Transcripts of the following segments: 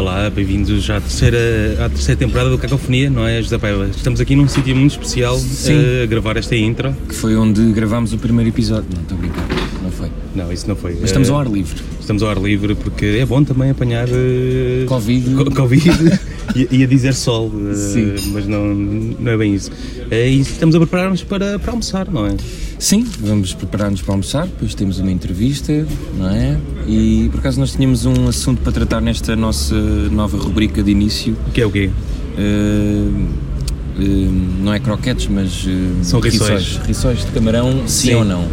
Olá, bem-vindos à terceira, à terceira temporada do Cacofonia, não é, José Paiva? Estamos aqui num sítio muito especial Sim. a gravar esta intro. Que foi onde gravámos o primeiro episódio. Não, estou a brincar. Não foi. Não, isso não foi. Mas estamos Eh, ao ar livre. Estamos ao ar livre porque é bom também apanhar eh, Covid. co- Covid e, e a dizer sol, Sim. mas não, não é bem isso. Eh, e estamos a preparar-nos para, para almoçar, não é? Sim, vamos preparar-nos para almoçar, depois temos uma entrevista, não é? E por acaso nós tínhamos um assunto para tratar nesta nossa nova rubrica de início. Que é o quê? Eh, não é croquetes, mas São rissóis. Rissóis de camarão, sim, Sim. ou não?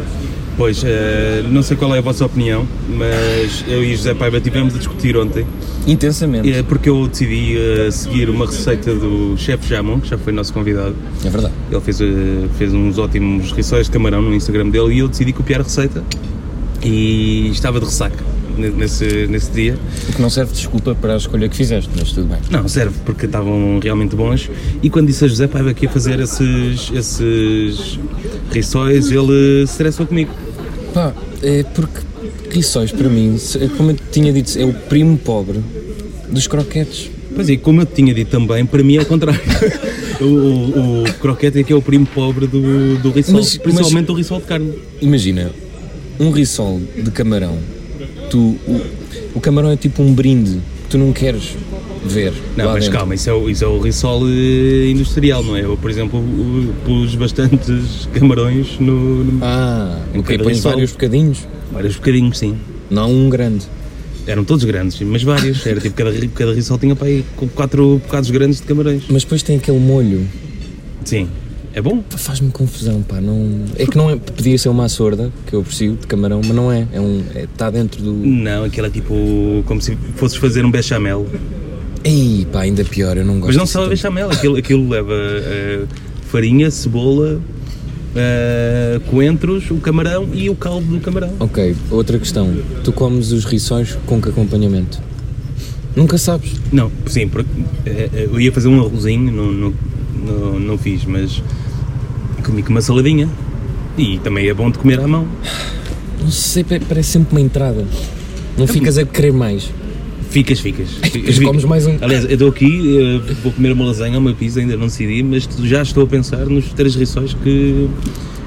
Pois, eh, não sei qual é a vossa opinião, mas eu e José Paiva tivemos a discutir ontem Intensamente. É porque eu decidi eh, seguir uma receita do chefe Jamon, que já foi nosso convidado. É verdade. Ele fez, fez uns ótimos rissóis de camarão no Instagram dele e eu decidi copiar a receita. E estava de ressaca ne- nesse, nesse dia. O que não serve de desculpa para a escolha que fizeste, mas tudo bem. Não, serve, porque estavam realmente bons. E quando disse a José Paiva que ia fazer esses, esses rissóis, ele se estressou comigo. Pá, é porque rissóis para mim, como eu tinha dito, é o primo pobre dos croquetes. Pois é, como eu te tinha dito também, para mim é o contrário. o, o, o croquete é que é o primo pobre do, do rissol, Mas- principalmente mas- do rissol de carne. Imagina, um rissol de camarão, tu, o, o camarão é tipo um brinde que tu não queres ver. Não, mas dentro. calma, isso é, o, isso é o rissol eh, industrial, não é? Eu, por exemplo, o- pus bastantes camarões no, no Ah, Em ok, pões vários bocadinhos, vários bocadinhos, sim. não um grande. Eram todos grandes, mas vários. Era tipo, cada, cada rissol tinha para aí quatro bocados grandes de camarões. Mas depois tem aquele molho. Sim, é bom. Faz-me confusão, pá. Não... É que não é. Podia ser uma sorda, que eu aprecio, de camarão, mas não é. Está é um, é, tá dentro do. Não, aquilo é tipo como se fosses fazer um bechamel. Ei, pá, ainda pior, eu não gosto Mas não só a bechamel, aquilo, aquilo leva eh, farinha, cebola, eh, coentros, o camarão e o caldo do camarão. Ok, outra questão. Tu comes os rissóis com que acompanhamento? Nunca sabes. Não, sim, porque, eh, eh, eu ia fazer um arrozinho, não, não, não, não fiz, mas comi com uma saladinha. E também é bom de comer à mão. Não sei, pa- parece sempre uma entrada. Não ficas a querer mais. Ficas, ficas. Depois comes mais um. Aliás, eu estou aqui, eh, vou comer uma lasanha, uma pizza, ainda não decidi, mas já estou a pensar nos três rissóis que,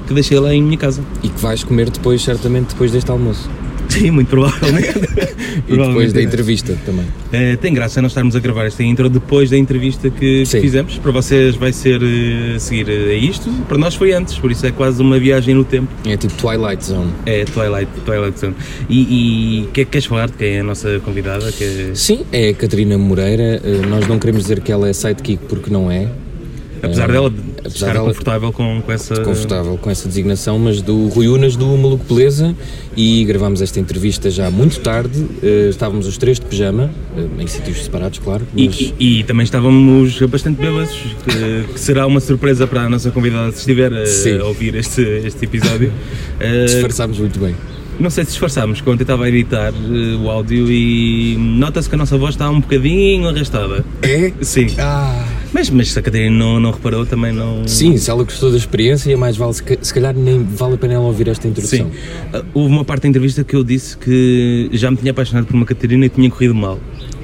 que deixei lá em minha casa. E que vais comer depois, certamente, depois deste almoço. Sim, muito provavelmente. E depois Provavelmente da é. entrevista também. Eh, tem graça nós estarmos a gravar esta intro depois da entrevista que, Sim. fizemos. Para vocês vai ser eh, a seguir a isto, para nós foi antes, por isso é quase uma viagem no tempo. É tipo Twilight Zone. É Twilight, Twilight Zone. E, e que, queres falar de quem é a nossa convidada? Que é- Sim, é a Catarina Moreira. Eh, Nós não queremos dizer que ela é sidekick porque não é. apesar Eh, dela apesar confortável com, com essa. confortável com essa designação, mas do Rui Unas do Maluco Beleza e gravámos esta entrevista já muito tarde. Eh, estávamos os três de pijama, eh, em sítios separados, claro. E, Mas e- e também estávamos bastante bêbados, que, que será uma surpresa para a nossa convidada se estiver a, Sim. ouvir este, este episódio. Eh, disfarçámos muito bem. Não sei se disfarçámos, que ontem estava a editar eh, o áudio e nota-se que a nossa voz está um bocadinho arrastada. É? Sim, Ah! Mas, mas se a Catarina não, não reparou, também não. Sim, se ela gostou da experiência, mais vale, se calhar nem vale a pena ela ouvir esta introdução. Sim. Ah, Houve uma parte da entrevista que eu disse que já me tinha apaixonado por uma Catarina e tinha corrido mal.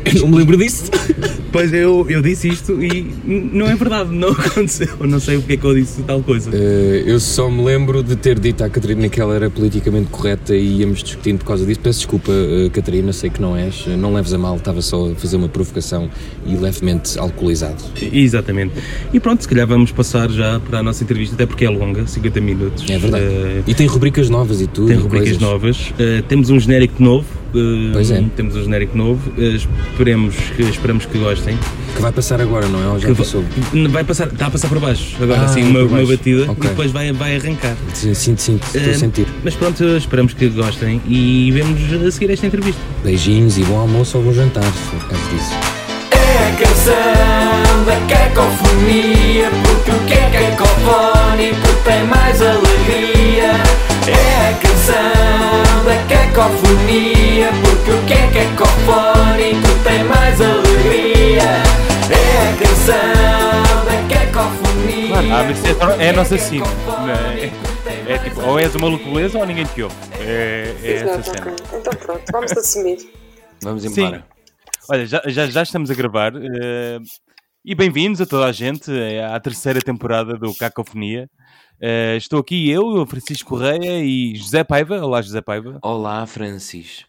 Eu não me lembro disso. Pois eu, eu disse isto e não é verdade, não aconteceu. Não sei porque é que eu disse tal coisa. Eh, eu só me lembro de ter dito à Catarina que ela era politicamente correta e íamos discutindo por causa disso. Peço desculpa, eh, Catarina, sei que não és, eh, não leves a mal, estava só a fazer uma provocação e levemente alcoolizado. Exatamente. E pronto, se calhar vamos passar já para a nossa entrevista, até porque é longa, 50 minutos. É verdade. Eh, E tem rubricas novas e tudo. tem rubricas coisas. novas. Temos um genérico novo. Eh, Pois é. Temos um genérico novo. eh, esperemos, que, esperamos que gostem. Que vai passar agora, não é? Ou já passou? Vai passar, está a passar por baixo. Agora Ah, assim, uma, uma batida Ok. e depois vai, vai arrancar. Sim, Sinto, sinto, estou a sentir. Mas pronto, esperamos que gostem e vemos a seguir esta entrevista. Beijinhos e bom almoço ou bom jantar, se for caso disso. É a canção da cacofonia Porque o que é cacofónico tem mais alegria É a canção da cacofonia Porque o que é cacofónico tem mais alegria É a canção da cacofonia Ah, mas é, é a nossa cena. É, é tipo, ou és uma beleza ou ninguém te ouve. É, é essa cena. Então pronto, vamos assumir. Vamos Sim. Olha, já, já, já estamos a gravar. eh, e bem-vindos a toda a gente eh, à terceira temporada do Cacofonia. Eh, estou aqui eu, Francisco Correia e José Paiva. Olá, José Paiva. Olá, Francis.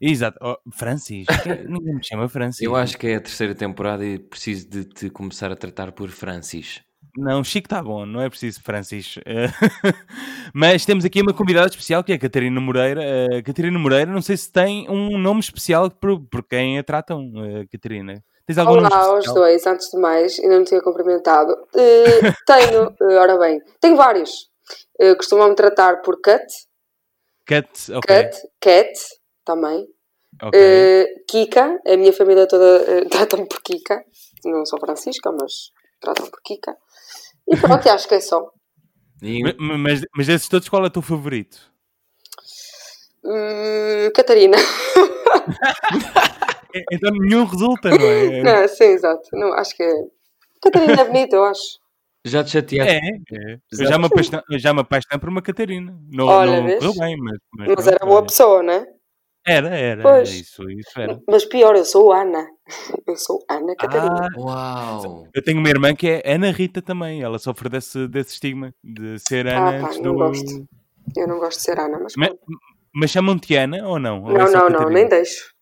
Exato. Oh, Francis. Quem- Ninguém me chama Francis. Eu acho que é a terceira temporada e preciso de te começar a tratar por Francis. Não, Chico está bom, não é preciso Francis. Eh, Mas temos aqui uma convidada especial que é a Catarina Moreira. Eh, Catarina Moreira, não sei se tem um nome especial por, por quem a tratam, eh, Catarina. Tens algum Olá aos dois, antes de mais, ainda não tinha cumprimentado. Eh, tenho, eh, ora bem, tenho vários. Uh, Costumam-me tratar por Cut, Cat, ok. Cut, Cat, também. ok. Eh, Kika, a minha família toda trata-me por Kika. Não sou Francisca, mas tratam por Kika. E pronto, acho que é só. E Ma- ma- Mas, mas desses todos, qual é o teu favorito? Eh, Catarina. E- Então nenhum resulta, não é? Não, sim, exato. Não, acho que é. Catarina é bonita, eu acho. já te chateaste? É, é. Eu já me, apaixonei, já me apaixonei por uma Catarina. Não, Olha, não correu bem, mas. Mas, Mas era boa é. pessoa, né? Era, era. Pois. Isso, isso era. Mas pior, eu sou Ana. Eu sou Ana Catarina. Ah, Uau! eu tenho uma irmã que é Ana Rita também. Ela sofre desse, desse estigma de ser Ah, Ana pá, antes não do. gosto. Eu não gosto de ser Ana, mas. Ma- Mas chamam-te Ana ou não? Ou é Não, só não, não, nem deixo.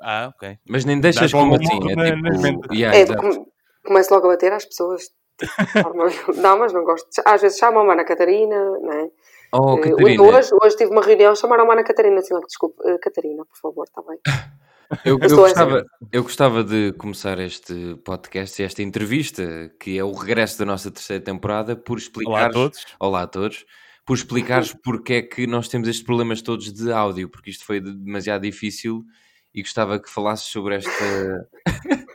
Ah, ok. Mas nem deixas como assim, é na- tipo... Yeah, É, come- começo logo a bater às pessoas. De forma- não, mas não gosto. Às vezes chamam-me Ana Catarina, não é? Oh, Eh, Catarina, Hoje, hoje tive uma reunião, chamaram-me Ana Catarina. Assim, desculpe, eh, Catarina, por favor, está bem. eu, eu gostava, eu gostava de começar este podcast e esta entrevista, que é o regresso da nossa terceira temporada, por explicar... Olá a todos. Olá a todos. Por explicares porque é que nós temos estes problemas todos de áudio, porque isto foi de- demasiado difícil e gostava que falasses sobre esta.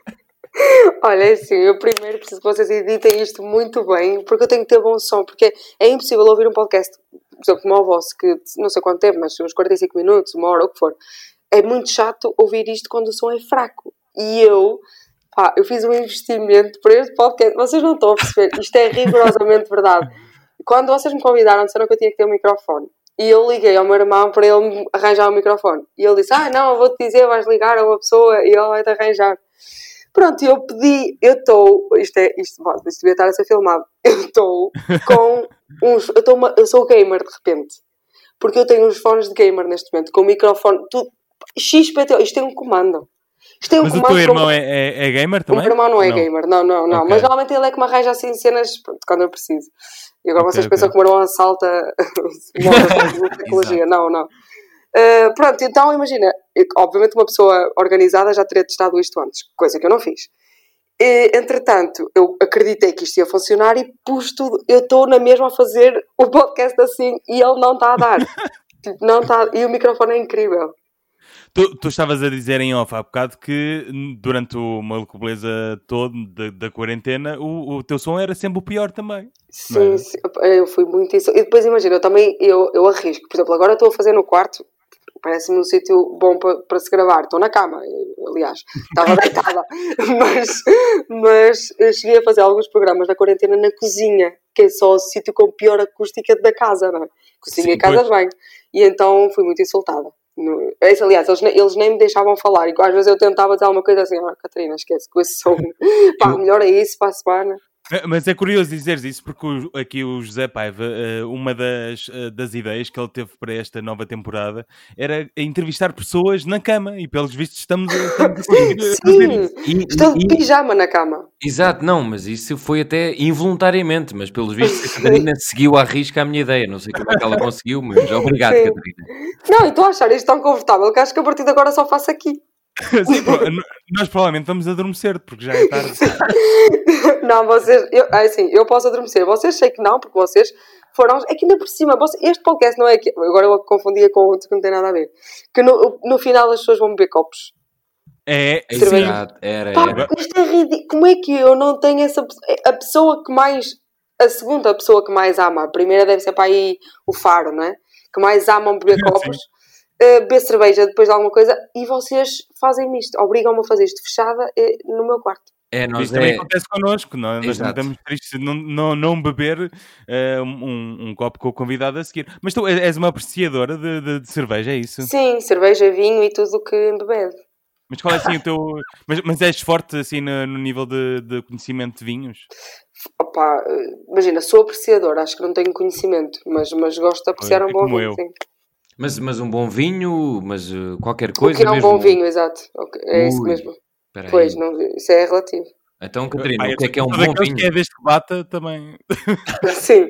Olha, é assim, eu primeiro preciso que vocês editem isto muito bem, porque eu tenho que ter bom som, porque é impossível ouvir um podcast, por exemplo, o vosso, que não sei quanto tempo, mas uns 45 minutos, uma hora, o que for. É muito chato ouvir isto quando o som é fraco. E eu, pá, eu fiz um investimento para este podcast, vocês não estão a perceber, isto é rigorosamente verdade. Quando vocês me convidaram, disseram que eu tinha que ter um microfone. E eu liguei ao meu irmão para ele arranjar um microfone. E ele disse: Ah, não, eu vou-te dizer, vais ligar a uma pessoa e ele vai-te arranjar. Pronto, eu pedi, eu estou, isto, é, isto, bom, isto devia estar a ser filmado, eu estou com uns, eu, estou uma- eu sou gamer de repente, porque eu tenho uns fones de gamer neste momento, com o microfone, tudo, XPTO, isto tem um comando. Isto tem um Mas o comando teu com- irmão é, é, é gamer o também? meu irmão não é gamer, não, não, não. Ok. Mas normalmente ele é que me arranja assim cenas pronto, quando eu preciso. E agora Ok, vocês ok. pensam que o meu irmão assalta tecnologia. não, não. Uh, pronto, então imagina, obviamente uma pessoa organizada já teria testado isto antes, coisa que eu não fiz. E, entretanto, eu acreditei que isto ia funcionar e pus tudo. Eu estou na mesma a fazer o podcast assim e ele não está a dar. Tipo, não está. E o microfone é incrível. Tu, tu estavas a dizer em off há bocado que durante o Maluco Beleza todo da, da quarentena o, o teu som era sempre o pior também. É? Sim, sim, eu fui muito isso. E depois imagina, eu também eu, eu arrisco. Por exemplo, agora estou a fazer no quarto, parece-me um sítio bom para, para se gravar. Estou na cama, eh, aliás, estava deitada. mas, mas eu cheguei a fazer alguns programas da quarentena na cozinha, que é só o sítio com pior acústica da casa, não é? Cozinha Sim, e casa de banho. E então fui muito insultada. No- esse, aliás, eles, eles nem me deixavam falar. E às vezes eu tentava dizer alguma coisa assim: ah, Catarina, esquece com esse som. Pá, melhor é isso para a semana. Eh, Mas é curioso dizeres isso porque o- aqui o José Paiva, eh, uma das, eh, das ideias que ele teve para esta nova temporada era entrevistar pessoas na cama e pelos vistos estamos a, estamos a conseguir. Sim, E- estou de e- pijama na cama. Exato, não, mas isso foi até involuntariamente, mas pelos vistos a Catarina seguiu à risca a minha ideia. Não sei como é que ela conseguiu, mas obrigado, Sim. Catarina. Não, e estou a achar isto tão confortável que acho que a partir de agora só faço aqui. Sim, nós provavelmente vamos adormecer porque já é tarde. Não, vocês, eu, é assim, eu posso adormecer. Vocês sei que não, porque vocês foram. É que ainda por cima, vocês- este podcast não é que. Agora eu confundia com outro que não tem nada a ver. Que no, no final as pessoas vão beber copos. É, Cerveja. Exato, era, Pá, era. isto é ridículo. Como é que eu não tenho essa. pe- A pessoa que mais. A segunda pessoa que mais ama. A primeira deve ser para aí o Faro, não é? Que mais amam beber copos. Uh, beber cerveja depois de alguma coisa. E vocês fazem-me isto. Obrigam-me a fazer isto fechada eh, no meu quarto. É, nós Isto também é, acontece connosco, nós, nós Exato. estamos tristes de não, não, não beber eh, um, um copo com o convidado a seguir. Mas tu és uma apreciadora de, de- de cerveja, é isso? Sim, cerveja, vinho e tudo o que embebede. Mas qual é assim o teu. Mas, mas és forte assim no, no nível de, de conhecimento de vinhos? Opa, eh, imagina, sou apreciador, acho que não tenho conhecimento, mas, mas gosto de apreciar Olha, um bom como vinho. eu. Sim. Mas, mas um bom vinho, mas uh, qualquer O coisa que é um mesmo. bom vinho, exato. É isso Ui, mesmo. Espera aí. Pois, não, isso é relativo. Então, Catarina, Pá, o que é que é um bom vinho? que é desde que bata também. Sim.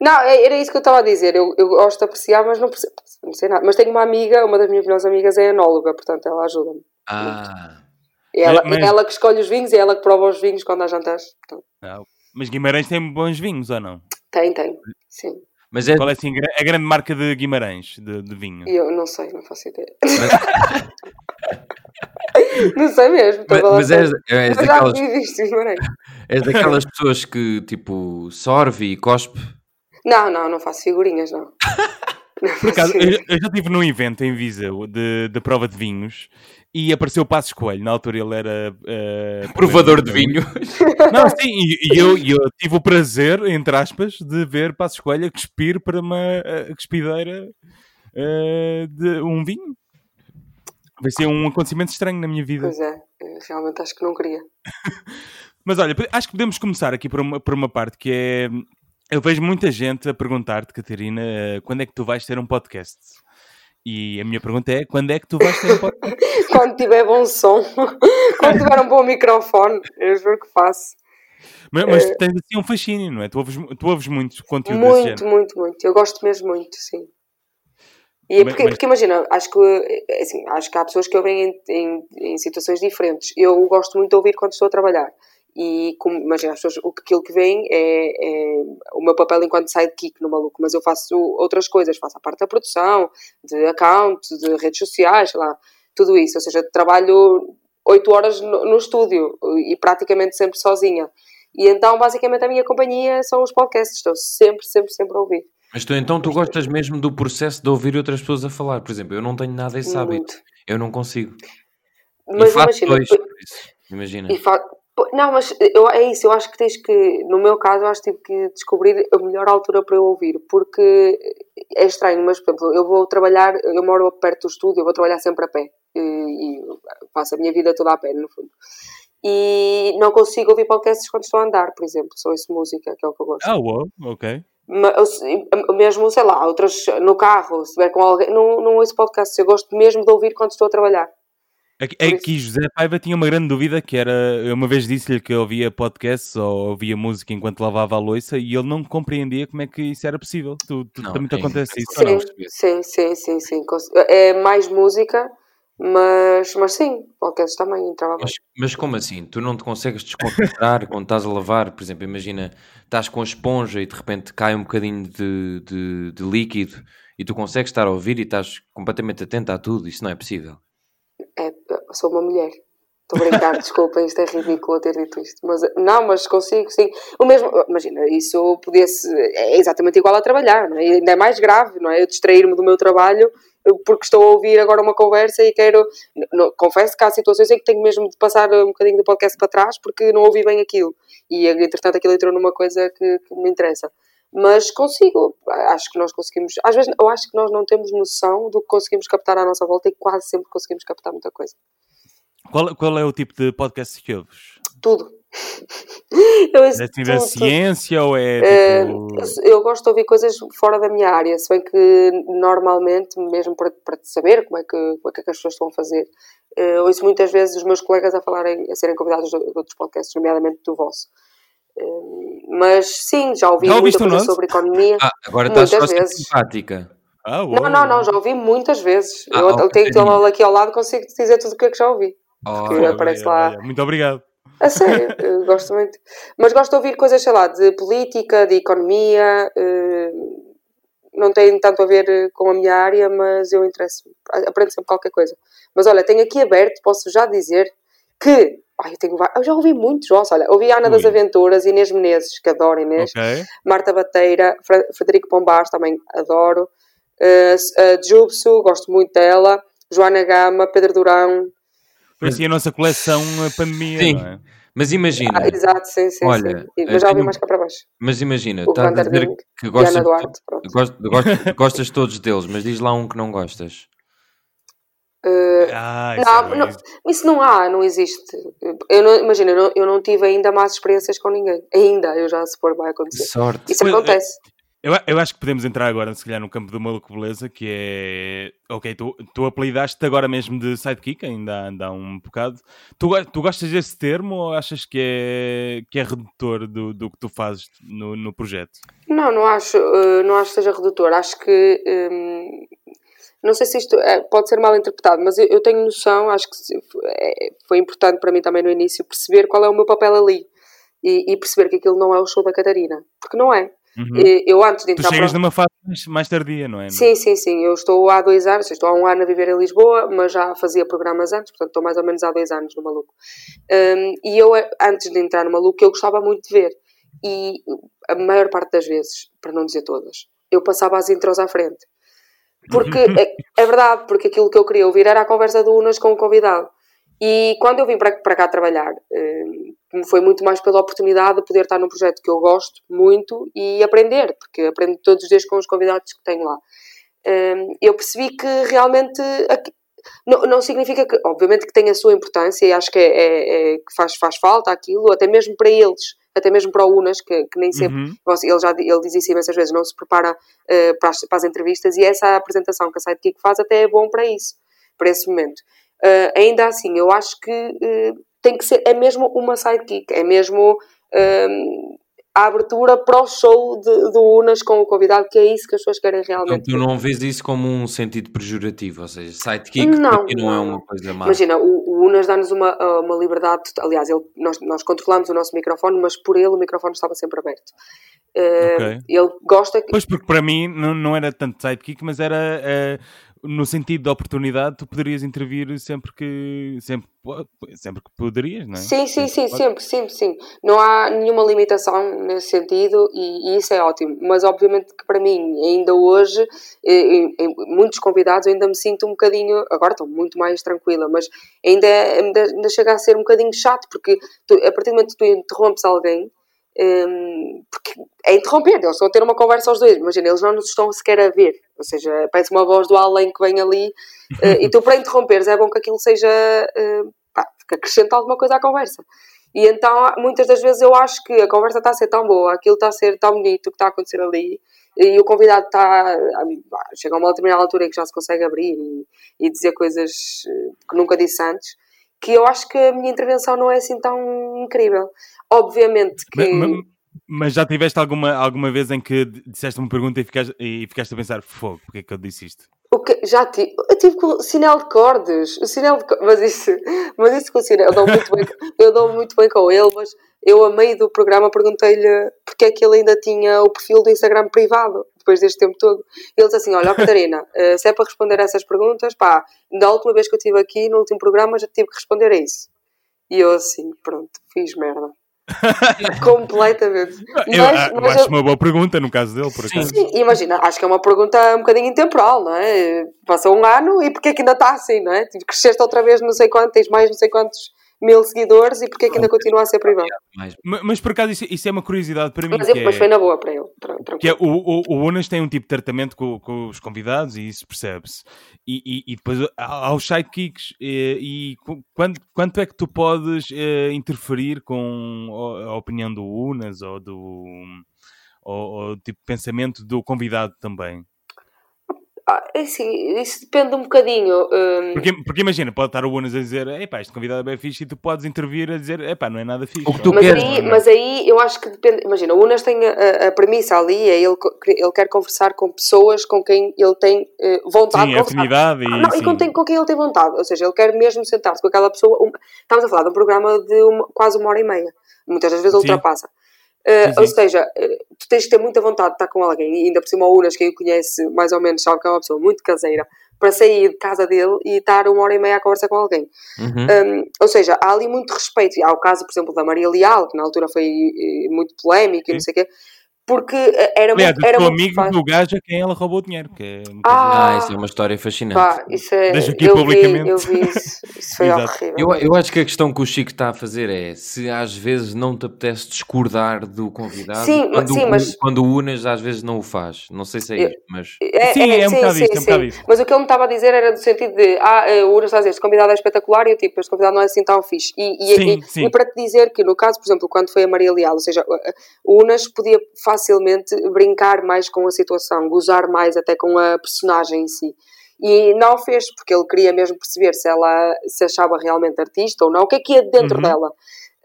Não, é- era isso que eu estava a dizer. Eu, eu gosto de apreciar, mas não, percebo, não sei nada. Mas tenho uma amiga, uma das minhas melhores amigas é enóloga, portanto ela ajuda-me. Ah, É ela, Mas- é ela que escolhe os vinhos e é ela que prova os vinhos quando há jantares. Portanto, Não. Mas Guimarães tem bons vinhos ou não? tem, tem. Sim. Mas é. Qual é assim, a grande marca de Guimarães de, de vinho? Eu não sei, não faço ideia. não sei mesmo. estou Mas, mas és, és Mas daquelas, vi isto, Guimarães. és daquelas pessoas que tipo sorve e cospe. Não, não, não faço figurinhas, não. Não Por acaso, eu, eu já estive num evento em Viseu de, de prova de vinhos e apareceu o Passos Coelho. Na altura ele era eh, Provador de vinho. Não, sim, e, e eu, eu tive o prazer, entre aspas, de ver Passos Coelho a cuspir para uma eh, cuspideira eh, de um vinho. Vai ser um acontecimento estranho na minha vida. Pois é, eu realmente acho que não queria. Mas olha, acho que podemos começar aqui por uma, por uma parte que é. Eu vejo muita gente a perguntar-te, Catarina, eh, quando é que tu vais ter um podcast? E a minha pergunta é: quando é que tu vais ter um podcast? Quando tiver bom som, quando tiver um bom microfone, eu juro que faço. mas, mas tu tens assim um fascínio, não é? Tu ouves, tu ouves muito conteúdo Muito, género. muito, muito. Eu gosto mesmo muito, sim. E é porque, mas- porque imagina, acho que, assim, acho que há pessoas que ouvem em, em, em situações diferentes. Eu gosto muito de ouvir quando estou a trabalhar. E como, imagina, as pessoas, o aquilo que vem é, é o meu papel enquanto sidekick no maluco, mas eu faço outras coisas, faço a parte da produção, de account, de redes sociais, sei lá, tudo isso. Ou seja, trabalho oito horas no, no estúdio e praticamente sempre sozinha. E então, basicamente, a minha companhia são os podcasts. Estou sempre, sempre, sempre a ouvir. Mas tu então tu gostas mesmo do processo de ouvir outras pessoas a falar. Por exemplo, eu não tenho nada esse hábito. Eu não consigo. Mas e faço imagina, dois. Imagina. e fa- não, mas eu, é isso, eu acho que tens que, no meu caso, eu acho que tive que descobrir a melhor altura para eu ouvir, porque é estranho, mas por exemplo, eu vou trabalhar, eu moro perto do estúdio, eu vou trabalhar sempre a pé e, e faço a minha vida toda a pé, no fundo. E não consigo ouvir podcasts quando estou a andar, por exemplo, só ouço música, que é o que eu gosto. Ah, uau, ok. Mas, mesmo, sei lá, outras no carro, se estiver com alguém, não, não ouço podcasts, eu gosto mesmo de ouvir quando estou a trabalhar. Aqui, José Paiva tinha uma grande dúvida que era, eu uma vez disse-lhe que ouvia podcasts ou ouvia música enquanto lavava a louça e ele não compreendia como é que isso era possível. Tu, tu- Não, também te sim, acontece sim, isso Sim, sim, sim, sim, sim. É mais música, mas, mas sim, podcasts também entrava. Mas, mas como assim? Tu não te consegues desconcentrar quando estás a lavar? Por exemplo, imagina, estás com a esponja e de repente cai um bocadinho de, de, de líquido e tu consegues estar a ouvir e estás completamente atento a tudo. Isso não é possível. Sou uma mulher. Estou a brincar, desculpem, isto é ridículo ter dito isto. Mas, não, mas consigo, sim. O mesmo, imagina, isso podia-se. É exatamente igual a trabalhar, não é? E ainda é mais grave, não é? Eu distrair-me do meu trabalho porque estou a ouvir agora uma conversa e quero. não- confesso que há situações em que tenho mesmo de passar um bocadinho do podcast para trás porque não ouvi bem aquilo. E entretanto aquilo entrou numa coisa que, que me interessa. Mas consigo, acho que nós conseguimos. Às vezes eu acho que nós não temos noção do que conseguimos captar à nossa volta e quase sempre conseguimos captar muita coisa. Qual, qual é o tipo de podcast que ouves? Tudo. Eu É da tudo, tudo. ciência ou é Eh, tipo... eu, eu gosto de ouvir coisas fora da minha área, se bem que normalmente, mesmo para, para saber como é, que, como é que as pessoas estão a fazer, eh, ouço muitas vezes os meus colegas a falarem, a serem convidados de, de outros podcasts, nomeadamente do vosso. Eh, mas sim, já ouvi Já muita coisa nosso? sobre economia. Ah, agora estás só a Muitas ser vezes. simpática. Ah. Não, não, não, já ouvi muitas vezes. Ah, eu ok. tenho tê-lo aqui ao lado, consigo te dizer tudo o que é que já ouvi. Oh, que aparece lá. Muito obrigado. A sério, gosto muito. Mas gosto de ouvir coisas, sei lá, de política, de economia. eh, não tem tanto a ver eh, com a minha área, mas eu interesso. Aprendo sempre qualquer coisa. Mas olha, tenho aqui aberto, posso já dizer que. Ai, eu, tenho, eu já ouvi muitos vossos. Olha, ouvi a Ana das Ui. Aventuras, Inês Menezes, que adoro Inês. Ok. Marta Bateira, Fra- Frederico Pombás, também adoro. Uh, a Jubso, gosto muito dela. Joana Gama, Pedro Durão. Foi assim a nossa coleção a pandemia, Sim. não é? Mas imagina, Ah, exato, sim, sim. Olha, sim. Mas já ouvi tenho- mais cá para baixo. mas imagina, O estás a dizer que gostas, Duarte, gostas de todos deles, mas diz lá um que não gostas. Uh, Ah, isso não, é não, isso não há, não existe. Eu não, imagina, eu não, eu não tive ainda más experiências com ninguém. Ainda, eu já supor vai acontecer. Sorte. Isso Pois, acontece. Eu, eu acho que podemos entrar agora, se calhar, no campo do maluco beleza, que é. Ok, tu, tu apelidaste agora mesmo de sidekick, ainda, ainda há um bocado. Tu, tu gostas desse termo ou achas que é, que é redutor do, do que tu fazes no, no projeto? Não, não acho, uh, não acho que seja redutor. Acho que. hum, não sei se isto é- pode ser mal interpretado, mas eu, eu tenho noção, acho que é- foi importante para mim também no início perceber qual é o meu papel ali e, e perceber que aquilo não é o show da Catarina. Porque não é. Uhum. Eu antes de Tu entrar chegas para... numa fase mais, mais tardia, não é? Sim, sim, sim. Eu estou há dois anos, estou há um ano a viver em Lisboa, mas já fazia programas antes, portanto estou mais ou menos há dois anos no Maluco. Um, e eu, eh, antes de entrar no Maluco, eu gostava muito de ver. E a maior parte das vezes, para não dizer todas, eu passava as intros à frente. Porque é, é verdade, porque aquilo que eu queria ouvir era a conversa do Unas com o convidado. E quando eu vim para, para cá trabalhar, eh, foi muito mais pela oportunidade de poder estar num projeto que eu gosto muito e aprender, porque aprendo todos os dias com os convidados que tenho lá. Eh, Eu percebi que realmente aqui- não, não significa que, obviamente, que tem a sua importância e acho que, é, é- é- que faz, faz falta aquilo, até mesmo para eles, até mesmo para o Unas, que, que nem sempre Uhum. ele já ele diz isso imensas vezes, não se prepara eh, para, as, para as entrevistas e essa apresentação que a Sidekick faz até é bom para isso, para esse momento. Eh, ainda assim, eu acho que eh, tem que ser, é mesmo uma Sidekick, é mesmo ehm, a abertura para o show de- do Unas com o convidado, que é isso que as pessoas querem Então realmente. tu não vês isso como um sentido pejorativo, ou seja, sidekick Não, não é uma coisa má. Imagina, o, o Unas dá-nos uma, uma liberdade, aliás, ele, nós, nós controlamos o nosso microfone, mas por ele o microfone estava sempre aberto. Eh, Ok. Ele gosta que. Pois, porque para mim não, não era tanto sidekick, mas era eh, no sentido da oportunidade, tu poderias intervir sempre que, sempre, sempre que poderias, não é? Sim, sim, sim, sempre, sempre, sim. Não há nenhuma limitação nesse sentido e, e isso é ótimo. Mas obviamente que para mim, ainda hoje, eh, em, em muitos convidados, eu ainda me sinto um bocadinho, agora estou muito mais tranquila, mas ainda, ainda, ainda chega a ser um bocadinho chato, porque tu, a partir do momento que tu interrompes alguém, hum, porque é interromper, eles estão a ter uma conversa aos dois, imagina, eles não nos estão sequer a ver, ou seja, parece uma voz do além que vem ali, eh, e tu para interromperes é bom que aquilo seja, eh, pá, que acrescente alguma coisa à conversa. E então, muitas das vezes eu acho que a conversa está a ser tão boa, aquilo está a ser tão bonito o que está a acontecer ali, e o convidado está. ah, chega a uma determinada altura em que já se consegue abrir e, e dizer coisas eh, que nunca disse antes, que eu acho que a minha intervenção não é assim tão incrível. Obviamente que. Ma- ma- Mas já tiveste alguma, alguma vez em que disseste uma pergunta e ficaste, e ficaste a pensar, fogo, porque é que eu disse isto? O que, já tive, eu tive com o sinal de cordes, o sinal de co- mas isso, mas isso com o sinal, eu dou muito bem, eu dou muito bem com ele, mas eu a meio do programa perguntei-lhe porque é que ele ainda tinha o perfil do Instagram privado, depois deste tempo todo. Ele disse assim, olha, ó, Catarina, eh, se é para responder a essas perguntas, pá, da última vez que eu estive aqui, no último programa, já tive que responder a isso. E eu assim, pronto, fiz merda. Completamente. Eu, Mas- eu mas acho eu- uma boa pergunta no caso dele, por acaso. Sim, imagina, acho que é uma pergunta um bocadinho intemporal, não é? Passou um ano e porquê que ainda está assim, não é? Cresceste outra vez não sei quanto, tens mais não sei quantos mil seguidores e porquê que ainda continua a ser privado? Mais- Ma- Mas, por acaso isso, isso é uma curiosidade para mim. Mas é- foi na boa para ele. Que é, o, o, o Unas tem um tipo de tratamento com, com os convidados e isso percebe-se. E, e, e depois há os sidekicks. E, e qu- quanto, quanto é que tu podes eh, interferir com a, opinião do Unas ou do ou, ou tipo de pensamento do convidado também? Ah, é assim, isso depende um bocadinho. hum, Porque, porque imagina, pode estar o Unas a dizer epá, este convidado é bem fixe e tu podes intervir a dizer epá, não é nada fixe. O que tu mas, queres, aí, não é? mas aí eu acho que depende. Imagina, o Unas tem a, a- premissa ali, é ele, ele quer conversar com pessoas com quem ele tem eh, vontade Sim, de conversar. afinidade e, Ah, não, e sim. com, tem- com quem ele tem vontade. Ou seja, ele quer mesmo sentar-se com aquela pessoa. um- estamos a falar de um programa de uma- quase uma hora e meia. Muitas das vezes Sim. ultrapassa. Uh, Sim, sim. Ou seja, uh, tu tens que ter muita vontade de estar com alguém, e ainda por cima o Unas, quem o conhece mais ou menos, sabe que é uma pessoa muito caseira, para sair de casa dele e estar uma hora e meia a conversar com alguém. Uhum. Um, ou seja, há ali muito respeito. Há o caso, por exemplo, da Maria Leal, que na altura foi eh, muito polémico e não sei o quê, porque eh, era Aliás, muito. Era muito amigo fácil. do gajo a quem ela roubou o dinheiro. Que é Ah, Ah, isso é uma história fascinante. Pá, isso é. Deixa aqui eu, publicamente. vi, eu vi isso. Isso foi Exato. horrível. Eu, eu acho que a questão que o Chico está a fazer é se às vezes não te apetece discordar do convidado, Sim, quando, sim, o- mas- quando o unas às vezes não o faz. Não sei se é isto, mas É, Sim, é um bocado isto, é um bocado isto. Mas o que ele me estava a dizer era do sentido de ah, eh, o Unas está a dizer, este convidado é espetacular e eu tipo, este convidado não é assim tão fixe. E, e, Sim, e- sim. e para te dizer que no caso, por exemplo, quando foi a Maria Leal, ou seja, o Unas podia facilmente brincar mais com a situação, gozar mais até com a personagem em si. E não fez, porque ele queria mesmo perceber se ela se achava realmente artista ou não, o que é que ia dentro Uhum. dela.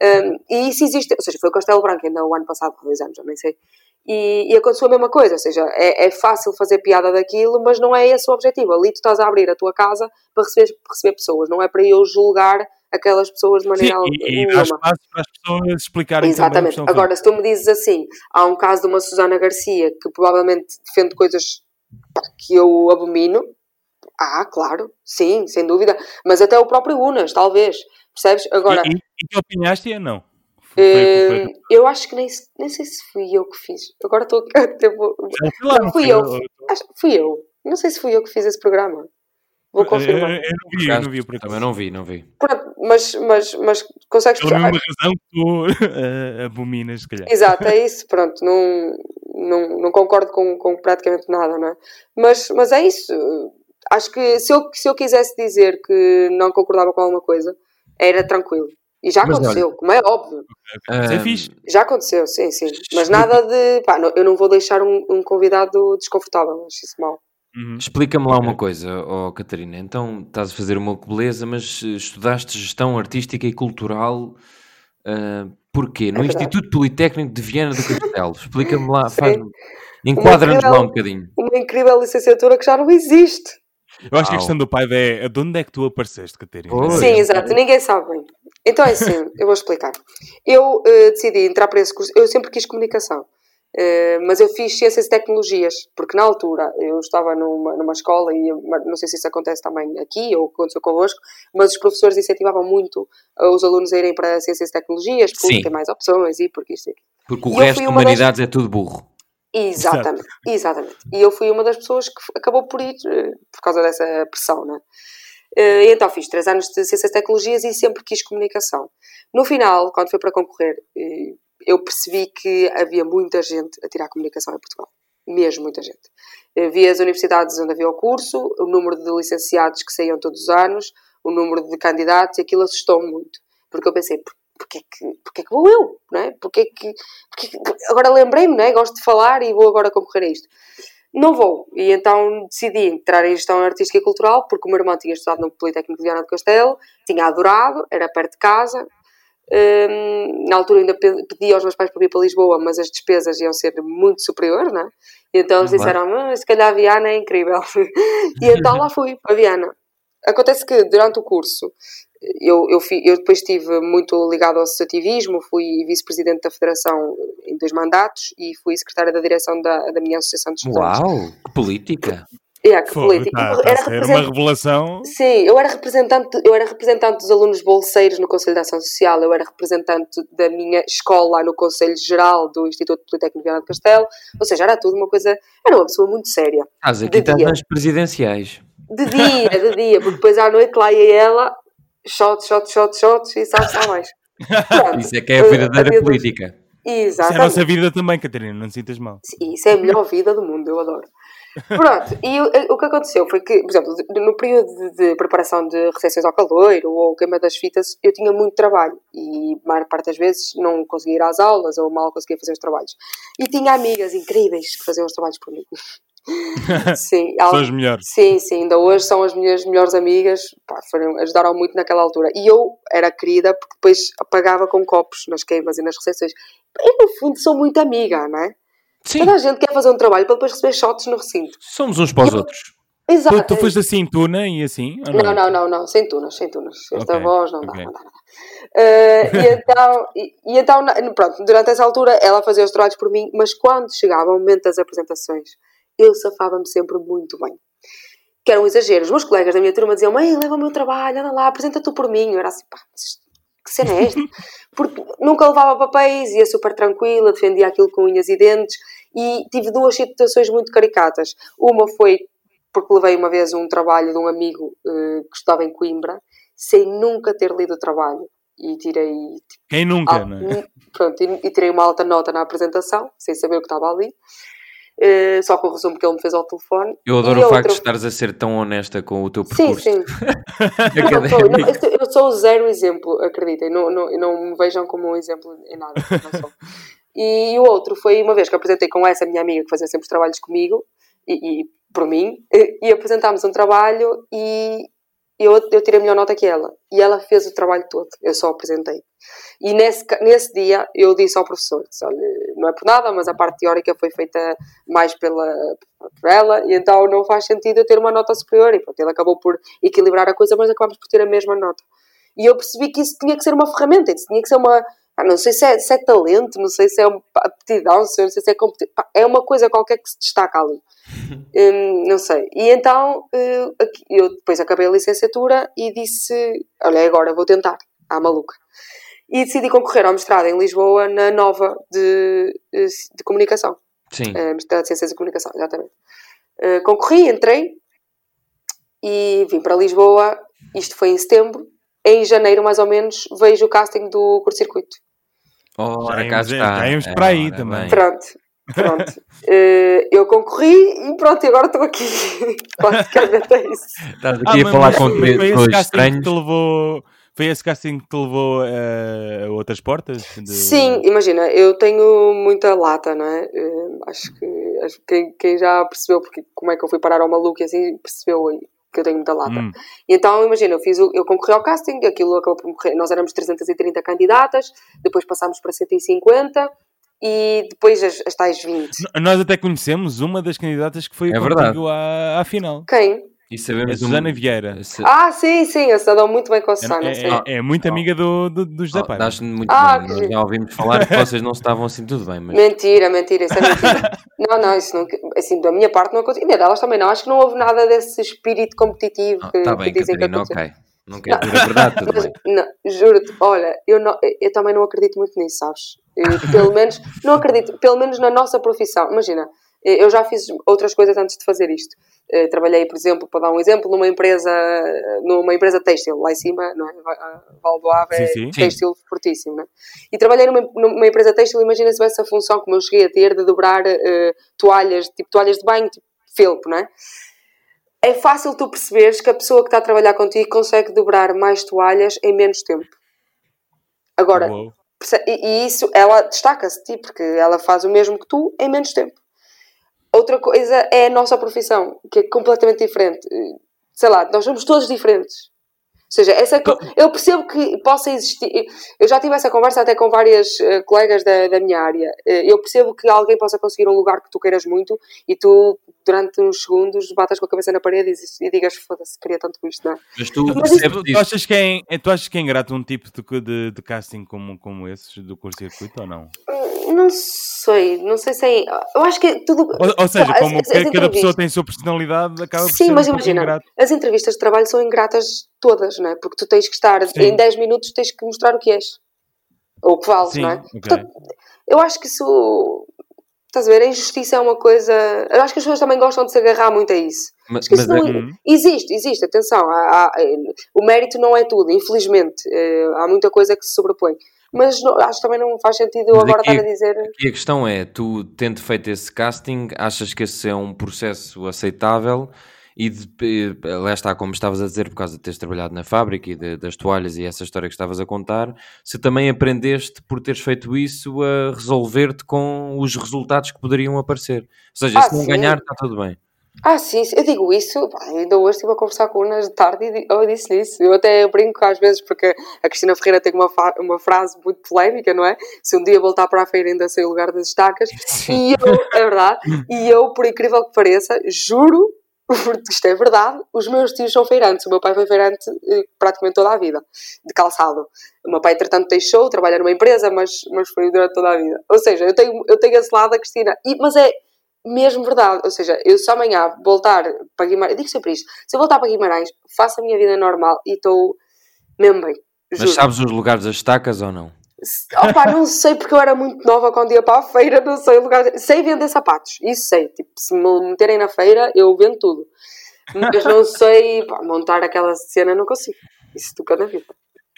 Um, e isso existe, ou seja, foi o Castelo Branco ainda o ano passado, há dois anos, eu nem sei. E, e aconteceu a mesma coisa, ou seja, é, é fácil fazer piada daquilo, mas não é esse o objetivo. Ali tu estás a abrir a tua casa para receber, para receber pessoas, não é para eu julgar aquelas pessoas de Sim, maneira e, e nenhuma. dá espaço para as pessoas explicarem que Exatamente. estão a fazer. Agora, se tu me dizes assim, há um caso de uma Susana Garcia que provavelmente defende coisas que eu abomino, ah, claro, sim, sem dúvida, mas até o próprio Unas, talvez, percebes? Agora, E, e, e tu opinaste e não? Foi- foi- foi- eu acho que nem, nem sei se fui eu que fiz. Agora estou a lá, não, fui eu. Acho que fui eu. Não sei se fui eu que fiz esse programa. Vou Eu, eu, confirmar. eu não vi, eu não vi por acaso. também não vi, não vi. Pronto, mas, mas, mas consegues Pela mesma razão que tu eh, abominas, se calhar. Exato, é isso, pronto, não, não, não concordo com, com praticamente nada, não é? Mas, mas é isso, acho que se eu, se eu quisesse dizer que não concordava com alguma coisa, era tranquilo. E já Mas aconteceu, como é óbvio. Isso é Ah. Já aconteceu, sim, sim. Mas nada de. Pá, não- eu não vou deixar um, um convidado desconfortável, acho isso mal. Uhum. Explica-me lá uma coisa, ó Catarina. Então estás a fazer uma beleza, mas eh, estudaste gestão artística e cultural. ah, porquê? No É. Instituto Politécnico de Viana do Castelo. Explica-me lá, enquadra-nos lá um bocadinho. Uma incrível licenciatura que já não existe. Eu acho que a questão do pai é de onde é que tu apareceste, Catarina? Pois. Sim, exato, ninguém sabe. Então é assim, eu vou explicar. Eu eh, decidi entrar para esse curso, eu sempre quis comunicação, eh, mas eu fiz ciências e tecnologias, porque na altura eu estava numa, numa escola e eu- não sei se isso acontece também aqui ou aconteceu convosco, mas os professores incentivavam muito eh, os alunos a irem para ciências e tecnologias porque Sim. tem mais opções e porque isto e aquilo. Porque o E resto de uma das- humanidades é tudo burro. Exatamente, exatamente. E eu fui uma das pessoas que acabou por ir eh, por causa dessa pressão, né? E então fiz três anos de Ciências e Tecnologias e sempre quis comunicação. No final, quando fui para concorrer, eu percebi que havia muita gente a tirar comunicação em Portugal. Mesmo muita gente. Vi as universidades onde havia o curso, o número de licenciados que saíam todos os anos, o número de candidatos, e aquilo assustou-me muito. Porque eu pensei, "Por- porque é que, porque é que vou eu? Não é? porque é que, porque que- agora lembrei-me, não é? gosto de falar e vou agora concorrer a isto. Não vou. E então decidi entrar em gestão artística e cultural, porque o meu irmão tinha estudado no Politécnico de Viana do Castelo, tinha adorado, era perto de casa. Hum, na altura ainda pe- pedi aos meus pais para vir para Lisboa, mas as despesas iam ser muito superiores, não é? E então eles Claro. disseram, "Ah, se calhar Viana é incrível. e então lá fui, para Viana. Acontece que durante o curso eu, eu, fi- eu depois estive muito ligado ao associativismo, fui vice-presidente da Federação em dois mandatos e fui secretária da direção da, da minha associação de estudantes. Uau, que política! É, que Fogo, político. tá, tá Era a ser uma represent- revelação. Sim, eu era representante, eu era representante dos alunos bolseiros no Conselho de Ação Social, eu era representante da minha escola no Conselho Geral do Instituto Politécnico de Viana do Castelo, ou seja, era tudo uma coisa, era uma pessoa muito séria. Estás aqui, estás dia. nas presidenciais. De dia, de dia, porque depois à noite lá ia ela, shots, shots, shots, shots, e sabe só mais. Pronto, Isso é que é a eh, verdadeira havia- política. Isso é a Exatamente. nossa vida também, Catarina, não te sintas mal. Isso é a melhor vida do mundo, eu adoro. Pronto, e o, o que aconteceu foi que, por exemplo, no período de, de preparação de recepções ao caloiro ou queima das fitas, eu tinha muito trabalho e, a maior parte das vezes, não conseguia ir às aulas ou mal conseguia fazer os trabalhos. E tinha amigas incríveis que faziam os trabalhos por mim. Sim, São as melhores. Sim, sim, ainda hoje são as minhas melhores amigas, pá, foram, ajudaram muito naquela altura. E eu era querida porque depois apagava com copos nas queimas e nas recepções. Eu, no fundo, sou muito amiga, não é? Sim, Toda a gente quer fazer um trabalho para depois receber shots no recinto. somos uns para os outros. Exato. Tu, tu foste assim, tuna e assim? ou Não, não, não, não, sem tunas, sem tunas. Esta Ok, voz não dá, ok. não dá, não dá. Eh, e então, e, e então, pronto, durante essa altura ela fazia os trabalhos por mim, mas quando chegava o momento das apresentações, eu safava-me sempre muito bem. Que era um exagero. Os meus colegas da minha turma diziam: Mãe, leva o meu trabalho, anda lá, apresenta tu por mim. Eu era assim, pá, que cena é esta? Porque nunca levava papéis, ia super tranquila, defendia aquilo com unhas e dentes e tive duas situações muito caricatas. Uma foi porque levei uma vez um trabalho de um amigo uh, que estava em Coimbra, sem nunca ter lido o trabalho. E tirei. Tipo, Quem nunca, al- não é? Pronto, e, e tirei uma alta nota na apresentação, sem saber o que estava ali. Uh, só com o resumo que ele me fez ao telefone. Eu adoro E o facto outra- de estares a ser tão honesta com o teu Sim, percurso sim. Não, académico. sou- não, eu sou- eu sou zero exemplo, acreditem. Não, não, não me vejam como um exemplo em nada. Não. E o outro foi uma vez que apresentei com essa minha amiga que fazia sempre os trabalhos comigo e, e por mim, e, e apresentámos um trabalho e eu, eu tirei a melhor nota que ela. E ela fez o trabalho todo, eu só apresentei. E nesse, nesse dia eu disse ao professor: disse, olha, não é por nada, mas a parte teórica foi feita mais pela, por ela, e então não faz sentido eu ter uma nota superior. E pronto, ele acabou por equilibrar a coisa, mas acabamos por ter a mesma nota. E eu percebi que isso tinha que ser uma ferramenta, isso tinha que ser uma. ah, não sei se é, se é talento, não sei se é aptidão, não sei se é competência. É uma coisa qualquer que se destaca ali. Hum, não sei. E então eh, eu depois acabei a licenciatura e disse: Olha, agora vou tentar, à maluca. E decidi concorrer ao mestrado em Lisboa na Nova de, eh, de Comunicação. Sim. Eh, mestrado de Ciências de Comunicação, exatamente. Eh, concorri, entrei e vim para Lisboa. Isto foi em setembro. Em janeiro, mais ou menos, vejo o casting do curto-circuito. Ora, Já cá íamos- está. já íamos para aí Ora também. Pronto, pronto. Eh, eu concorri e pronto, e agora estou aqui. Basicamente é isso. Estás Ah, aqui a mas- falar com coisas casting que estranhos. te levou Foi esse casting que te levou eh, a outras portas? De- Sim, imagina, eu tenho muita lata, não é? Eh, acho que acho que quem, quem já percebeu porque, como é que eu fui parar ao maluco e assim percebeu aí que eu tenho muita lata. Hum. E então, imagina, eu, fiz o- eu concorri ao casting, aquilo acabou por morrer. Nós éramos 330 candidatas, depois passámos para 150 e depois as, as tais 20. N- Nós até conhecemos uma das candidatas que foi É contigo à, à final. Quem? E A sabemos um- Susana Vieira. Se- Ah, sim, sim, eu só dou muito bem com a Susana. É, é- é muito amiga do, do, do José Oh, Paiva. dás-me muito Ah, bem. que Nós já ouvimos falar que vocês não estavam assim tudo bem, mas Mentira, mentira, isso é mentira. não, não, isso não. Assim, da minha parte não aconteceu. E delas também não. Acho que não houve nada desse espírito competitivo que, está que bem, dizem Catarina, que aconteceu. ok. Não quero dizer a verdade, tudo Mas, bem. não, juro-te, olha, eu, não, eu também não acredito muito nisso, sabes? Eu, pelo menos, não acredito, pelo menos na nossa profissão. Imagina, eu já fiz outras coisas antes de fazer isto. Eh, Trabalhei, por exemplo, para dar um exemplo, numa empresa, numa empresa têxtil, lá em cima, não é? A Val do Ave é Sim, sim. têxtil fortíssimo, não é? E trabalhei numa, numa empresa têxtil, imagina se tivesse a função como eu cheguei a ter de dobrar eh, toalhas, tipo toalhas de banho, tipo felpo, não é? É fácil tu perceberes que a pessoa que está a trabalhar contigo consegue dobrar mais toalhas em menos tempo. Agora, Uou. e, e isso, ela destaca-se, porque ela faz o mesmo que tu em menos tempo. Outra coisa é a nossa profissão, que é completamente diferente. Sei lá, nós somos todos diferentes. Ou seja, essa, eu percebo que possa existir. Eu já tive essa conversa até com várias eh, colegas da, da minha área. Eh, eu percebo que alguém possa conseguir um lugar que tu queiras muito e tu, durante uns segundos, batas com a cabeça na parede e, e digas: Foda-se, queria tanto isto, não é? Mas tu Mas percebes Tu, achas que é, tu achas que é ingrato um tipo de, de, de casting como, como esses do curto-circuito ou não? Não sei, não sei se é. Eu acho que tudo. Ou, ou seja, As- como as- ca- as cada pessoa tem a sua personalidade, acaba por Sim, ser mas um imagina, as entrevistas de trabalho são ingratas todas, não é? Porque tu tens que estar Sim. em 10 minutos, tens que mostrar o que és. Ou o que vales, Sim, não é? ok. Portanto, eu acho que isso. Estás a ver? A injustiça é uma coisa. Eu acho que as pessoas também gostam de se agarrar muito a isso. Mas, mas isso não é-. Existe, existe, atenção. há- há- eh, o mérito não é tudo, infelizmente. Eh, há muita coisa que se sobrepõe. Mas não- acho que também não faz sentido eu Mas agora estar a dizer. aqui a questão é, tu tendo feito esse casting, achas que esse é um processo aceitável? E de, eh, lá está, como estavas a dizer, por causa de teres trabalhado na fábrica e de- das toalhas e essa história que estavas a contar, se também aprendeste por teres feito isso a resolver-te com os resultados que poderiam aparecer. Ou seja, Ah, se não sim. ganhar, está tudo bem. Ah, sim, sim, eu digo isso, pá, ainda hoje estive a conversar com unas de tarde e di- eu disse isso. Eu até brinco às vezes porque a Cristina Ferreira tem uma, uma frase muito polémica, não é? Se um dia voltar para a feira ainda sei o lugar das estacas. E eu, é verdade, e eu, por incrível que pareça, juro, porque isto é verdade, os meus tios são feirantes. O meu pai foi feirante eh, praticamente toda a vida, de calçado. O meu pai, entretanto, deixou, trabalha numa empresa, mas, mas foi durante toda a vida. Ou seja, eu tenho, eu tenho esse lado da Cristina. E, mas é mesmo verdade. Ou seja, eu se amanhã voltar para Guimarães, eu digo sempre isto: se eu voltar para Guimarães, faço a minha vida normal e estou mesmo bem. Mas Juro. sabes os lugares das estacas ou não? Opa, não sei porque eu era muito nova quando ia para a feira, não sei o lugar. Sei vender sapatos, isso sei. Tipo, se me meterem na feira, eu vendo tudo. Mas não sei, pá, montar aquela cena não consigo. Isso nunca na vida.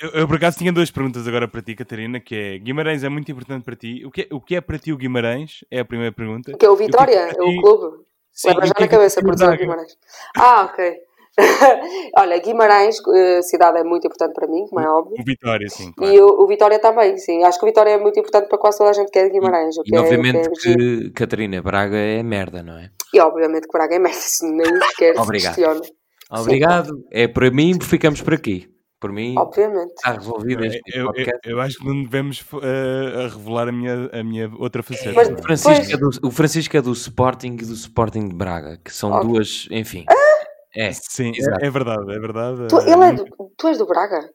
Eu, eu, por acaso tinha duas perguntas agora para ti, Catarina, que é Guimarães é muito importante para ti. O que é, o que é para ti o Guimarães? É a primeira pergunta. O que é o Vitória? E o é para É o clube? Sim, Leva e já é na é cabeça para por dizer? Guimarães. Ah, ok. Olha, Guimarães, eh, cidade é muito importante para mim, como é óbvio. O Vitória, sim, claro. E o, o Vitória também, sim. Acho que o Vitória é muito importante para quase toda a gente que é de Guimarães. E é- obviamente que é que, Catarina, Braga é merda, não é? E obviamente que Braga é merda, isso nem sequer se Obrigado. Obrigado. É por mim, ficamos por aqui. Por mim, Obviamente. está resolvido este Eu, eu, podcast. eu acho que não devemos eh, a revelar a minha, a minha outra faceta. Mas-? O Francisco, Pois. é do, o Francisco é do Sporting e do Sporting de Braga, que são Ok. duas, enfim. É, Sim, é, é verdade, é verdade. Tu, Eh, ele é do, tu és do Braga?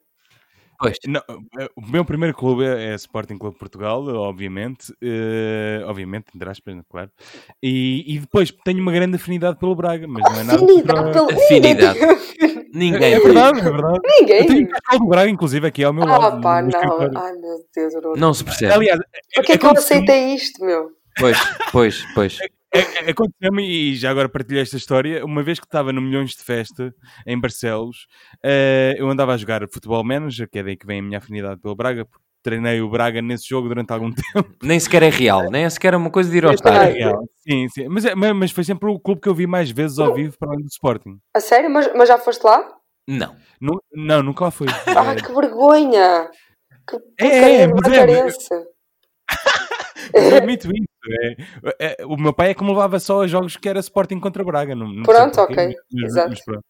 Pois. Não, eh, o meu primeiro clube é, é Sporting Clube de Portugal, obviamente, eh, obviamente, entre aspas, claro. E, e depois tenho uma grande afinidade pelo Braga, mas não é nada. Afinidade pelo. Afinidade. Ninguém Ninguém. É verdade, é verdade. Eu tenho Ninguém. um cascal do Braga, inclusive, aqui ao meu Ah, lado. pá, no não. escritório. Ai, meu Deus. Eu não... Não se percebe. Aliás, Por que é que eu aceitei isto, meu? Pois, pois, pois. É- é- Aconteceu-me, e já agora partilhei esta história, uma vez que estava no Milhões de Festa, em Barcelos, eh, eu andava a jogar Futebol Manager, que é daí que vem a minha afinidade pelo Braga, porque treinei o Braga nesse jogo durante algum tempo. Nem sequer é real, nem sequer é uma coisa de ir ao Ai. estádio. Real. Sim, sim. Mas, é- mas foi sempre o clube que eu vi mais vezes ao vivo para além do Sporting. A sério? Mas, mas já foste lá? Não. Nu- Não, nunca lá fui. Ah, que vergonha! Que É, é, mas é, eu admito isso. É, é, o meu pai é que me levava só a jogos que era Sporting contra Braga. Não, não Pronto, ok. mas- Exato. mas pronto.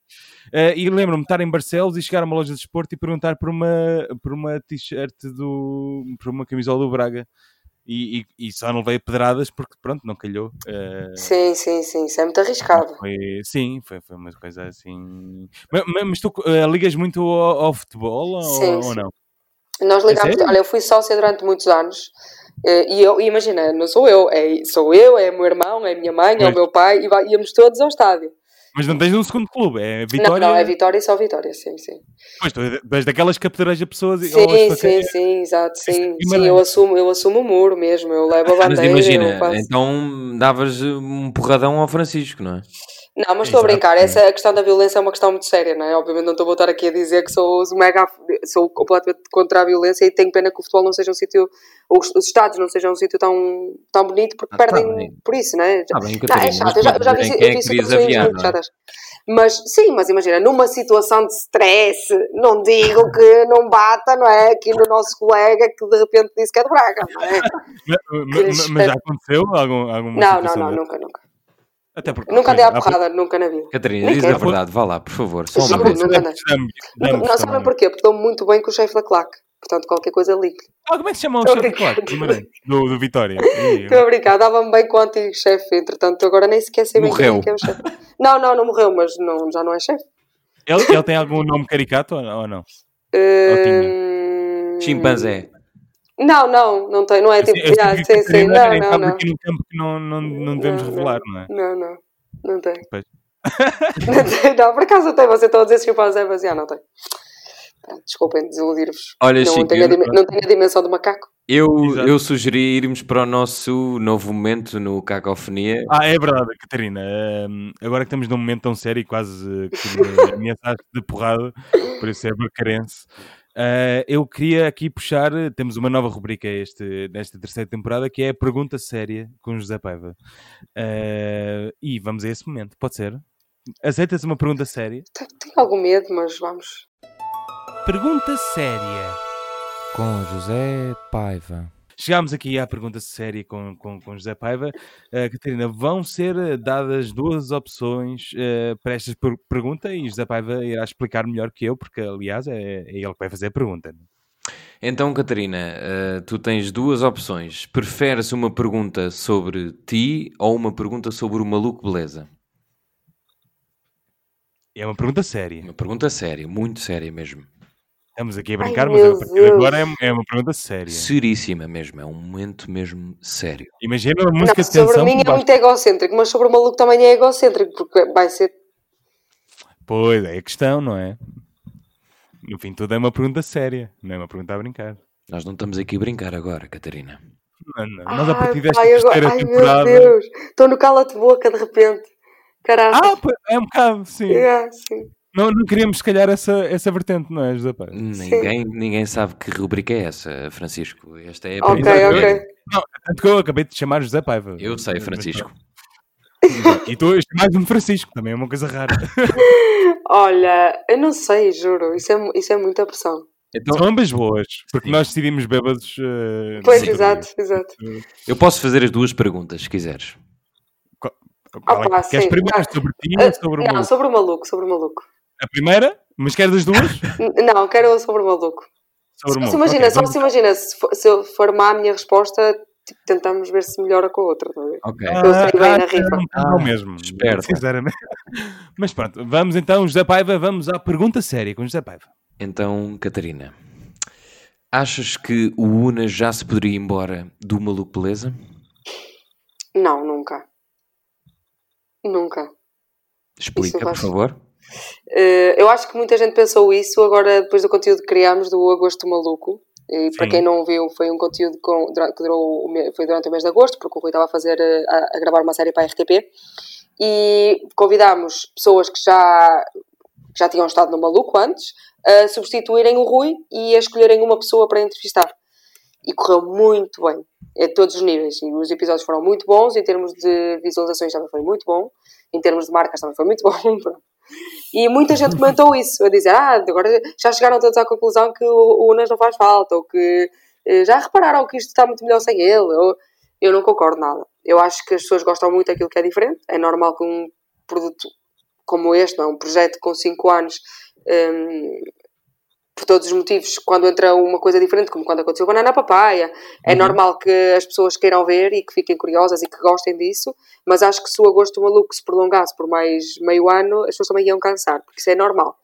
Eh, e lembro-me de estar em Barcelos e chegar a uma loja de desporto e perguntar por uma, por uma t-shirt do. por uma camisola do Braga. E, e, e só não levei pedradas porque, pronto, não calhou. Eh, Sim, sim, sim. Isso é muito arriscado. foi, sim, foi, foi uma coisa assim. Mas, mas- tu eh, ligas muito ao, ao futebol Sim, ou, ou sim. não? Nós ligámos. sério? Olha, eu fui sócia durante muitos anos. Eh, E eu, imagina, não sou eu, é, sou eu, é meu irmão, é minha mãe, é o meu pai, e vai- íamos todos ao estádio. Mas não tens um segundo clube, é Não, Vitória. não, é Vitória e só Vitória, sim, sim. Pois, tu és daquelas que apedreja pessoas e- Sim, sim, facas- sim, exato, sim. Sim, Guimarães. eu assumo, eu assumo o muro mesmo, eu levo a Mas bandeira, imagina, eu faço... então davas um porradão ao Francisco, não é? Não, mas estou a brincar. Essa a questão da violência é uma questão muito séria, não é? Obviamente não estou a voltar aqui a dizer que sou mega, sou completamente contra a violência e tenho pena que o futebol não seja um sítio, os, os estados não sejam um sítio tão, tão bonito porque Ah, tá perdem por isso, não é? Está bem, Não, é chato, eu já, eu já vi, mas é vi muito é? chatas. Mas sim, mas imagina, numa situação de stress, não digo que não bata, não é? Aqui no nosso colega que de repente disse que é de Braga, não é? Ma- ma- ma- Mas, já aconteceu algum, alguma Não, não, não, nunca, nunca. Até porque, Nunca andei à pois, há porrada, nunca na vida. Catarina, diz a verdade, vá lá, por favor. Só uma vez. Não, sabem porquê? Porque dou muito bem com o chefe da claque. Portanto, qualquer coisa ligue. Ah, como é que se chama o chefe claro, Guimarães? do, do Vitória? Estou a brincar, dava-me bem com o antigo chefe, entretanto, agora nem sequer sei bem quem Morreu. é que é o chefe. Não, não, não morreu, mas não, já não é chefe. Ele, ele tem algum nome caricato ou não? Hum, Chimpanzé. Não, não, não tem, não é tipo. Eu sei ah, que sim, sim, não, não, não. aqui num campo que não, não, não devemos Não, revelar, não é? Não, não, não tem. Pois. Não tem, não, por acaso tem, você está a dizer chimpanzé, mas já não tem. Desculpem desiludi-vos. Olha, Não Chico, tenho, a eu- não tenho a dimensão do macaco. Eu, Exato. eu sugeri irmos para o nosso novo momento no Cacofonia. Ah, é verdade, Catarina. Agora que estamos num momento tão sério e quase eh, que me ameaçaste de porrada, por isso é bacarense. Uh, eu queria aqui puxar, temos uma nova rubrica este, nesta terceira temporada que é a Pergunta Séria com José Paiva. Uh, e vamos a esse momento, pode ser? Aceitas uma pergunta séria? Tenho tenho algum medo, mas vamos. Pergunta séria. Com José Paiva. Chegámos aqui à pergunta séria com, com, com José Paiva. Uh, Catarina, vão ser eh, dadas duas opções eh, para esta per- pergunta e José Paiva irá explicar melhor que eu, porque aliás é, é ele que vai fazer a pergunta. Então, Catarina, eh, tu tens duas opções. Preferes uma pergunta sobre ti ou uma pergunta sobre o maluco beleza? É uma pergunta séria. Uma pergunta séria, muito séria mesmo. Estamos aqui a Ai, brincar, mas meu a partir de Deus. agora é, é uma pergunta séria. Seríssima mesmo, é um momento mesmo sério. Imagina uma música Não, de tensão. sobre mim é muito egocêntrico, mas sobre o maluco também é egocêntrico, porque vai ser. Pois, é a questão, não é? No fim, tudo é uma pergunta séria, não é uma pergunta a brincar. Nós não estamos aqui a brincar agora, Catarina. Não, não. Nós, a partir Ai, desta pai, agora- terceira ai, temporada. meu Deus. Estou no cala-te-boca de repente. Caraca. Ah, é um bocado, sim. É, sim. Não, não queríamos, se calhar, essa, essa vertente, não é, José Paiva? Ninguém, ninguém sabe que rubrica é essa, Francisco. Esta é a Ok, primeira. ok. Tanto que eu acabei de chamar José Paiva. Eu sei, Francisco. E tu mais-me Francisco, também é uma coisa rara. Olha, eu não sei, juro. Isso é, isso é muita pressão. Então, São ambas boas, porque Sim. nós decidimos bêbados. eh, Pois, não exato, exato. eu posso fazer as duas perguntas, se quiseres. Qual é que- Opa, queres sim. primeiro Ah, sobre ti ou sobre o não, maluco? sobre o maluco, sobre o maluco. A primeira? Mas queres das duas? Não, quero sobre o maluco. Sobre se imagina, Ok, só vamos- se imagina, se for, se eu for má a minha resposta, tipo, tentamos ver se melhora com a outra. tá? Ok. eu saí bem na Ah, rifa. não, não mesmo. esperta. Sinceramente. Mas pronto, vamos então, José Paiva, vamos à pergunta séria com José Paiva. Então, Catarina, achas que o Una já se poderia ir embora do Maluco Beleza? Não, nunca. Nunca. Explica, por faz- favor. Eh, eu acho que muita gente pensou isso agora depois do conteúdo que criámos do Agosto Maluco. E para Sim. quem não viu, foi um conteúdo que durou foi durante o mês de agosto, porque o Rui estava a fazer eh, a, a gravar uma série para a RTP. E convidámos pessoas que já, já tinham estado no Maluco antes a substituírem o Rui e a escolherem uma pessoa para entrevistar. E correu muito bem, a todos os níveis. E os episódios foram muito bons, em termos de visualizações também foi muito bom, em termos de marcas também foi muito bom. E muita gente comentou isso, a dizer, ah, agora já chegaram todos à conclusão que o, Unas não faz falta, ou que eh, já repararam que isto está muito melhor sem ele. Eu, eu não concordo nada. Eu acho que as pessoas gostam muito daquilo que é diferente. É normal que um produto como este, não, é? um projeto com 5 anos, hum, por todos os motivos, quando entra uma coisa diferente, como quando aconteceu Banana Papaya, é normal que as pessoas queiram ver e que fiquem curiosas e que gostem disso, mas acho que se o agosto maluco se prolongasse por mais meio ano, as pessoas também iam cansar, porque isso é normal.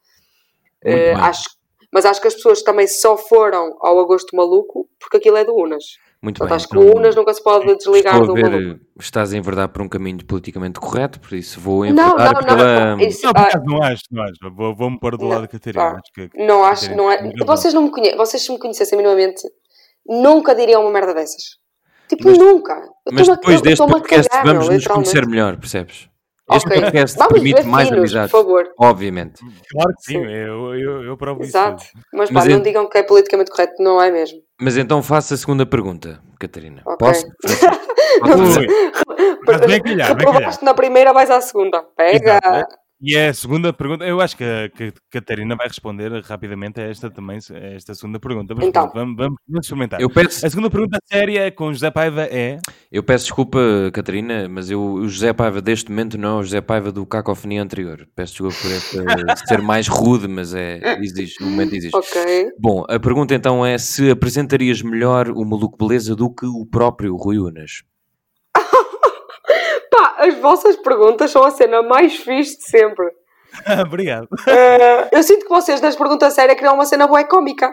Bem. acho, mas acho que as pessoas também só foram ao agosto maluco porque aquilo é do Unas. Muito Portanto, bem. então, o Unas nunca se pode desligar estou do a ver, maluco. estás a enverdar por um caminho politicamente correto, por isso vou enverdar não, não. pela... não. Isso- Não, por ah, acaso não acho, não acho. Vou- Vou-me pôr do Não, lado da Catarina. Acho que, Não acho, Catarina não é. Vocês não me conhecem, vocês se me conhecessem minimamente, nunca diriam uma merda dessas. Tipo, Mas- nunca. Eu Mas a- depois deste podcast cagar, vamos nos conhecer melhor, percebes? Este Ok. podcast Vamos permite mais finos, amizades. por favor. Obviamente. Claro que sim, Sim. Eu, eu, eu provo Exato. isso. Mas, Mas pá, é- não digam que é politicamente correto, não é mesmo. Mas então faça a segunda pergunta, Catarina. Ok. Posso? Posso Não fazer? Ui, Mas bem calhar, bem calhar. Reprovaste na primeira, vais à segunda. Pega! Exato. E é a segunda pergunta, eu acho que a, que a Catarina vai responder rapidamente a esta também, a esta segunda pergunta. Mas Então. vamos, vamos, vamos experimentar. Eu peço, A segunda pergunta séria com José Paiva é. eu peço desculpa, Catarina, mas eu, o José Paiva deste momento não é o José Paiva do Cacofonia anterior. Peço desculpa por esta, ser mais rude, mas é, existe, no momento existe. Ok. Bom, a pergunta então é se apresentarias melhor o Maluco Beleza do que o próprio Rui Unas? Pá, as vossas perguntas são a cena mais fixe de sempre. Obrigado. Eh, eu sinto que vocês, nas perguntas sérias, criam uma cena boa cómica.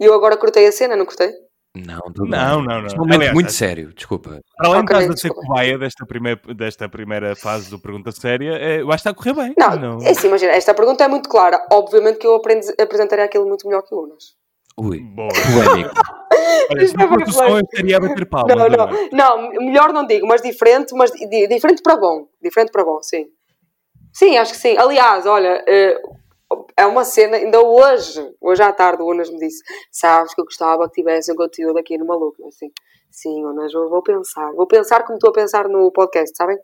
E eu agora cortei a cena, não cortei? Não, tudo Não, bem. não, não. Este momento Aliás, muito sério, desculpa. Para além Ok, de estás a ser cobaia desta primeira, desta primeira fase do Pergunta Séria, é, eu acho que está a correr bem. Não, é assim, imagina, esta pergunta é muito clara. Obviamente que eu aprendi, apresentaria aquilo muito melhor que o Unas. Ui, Boa. polémico. Olha, se é não bem fosse o som, eu estaria a bater palmas. Não, não, agora. não, melhor não digo, mas diferente, mas di- diferente para bom. Diferente para bom, sim. Sim, acho que sim. Aliás, olha, eh, é uma cena, ainda hoje, hoje à tarde, o Unas me disse: Sabes que eu gostava que tivesse um conteúdo aqui no Maluco. Assim, sim, Unas, eu vou pensar. Vou pensar como estou a pensar no podcast, sabem?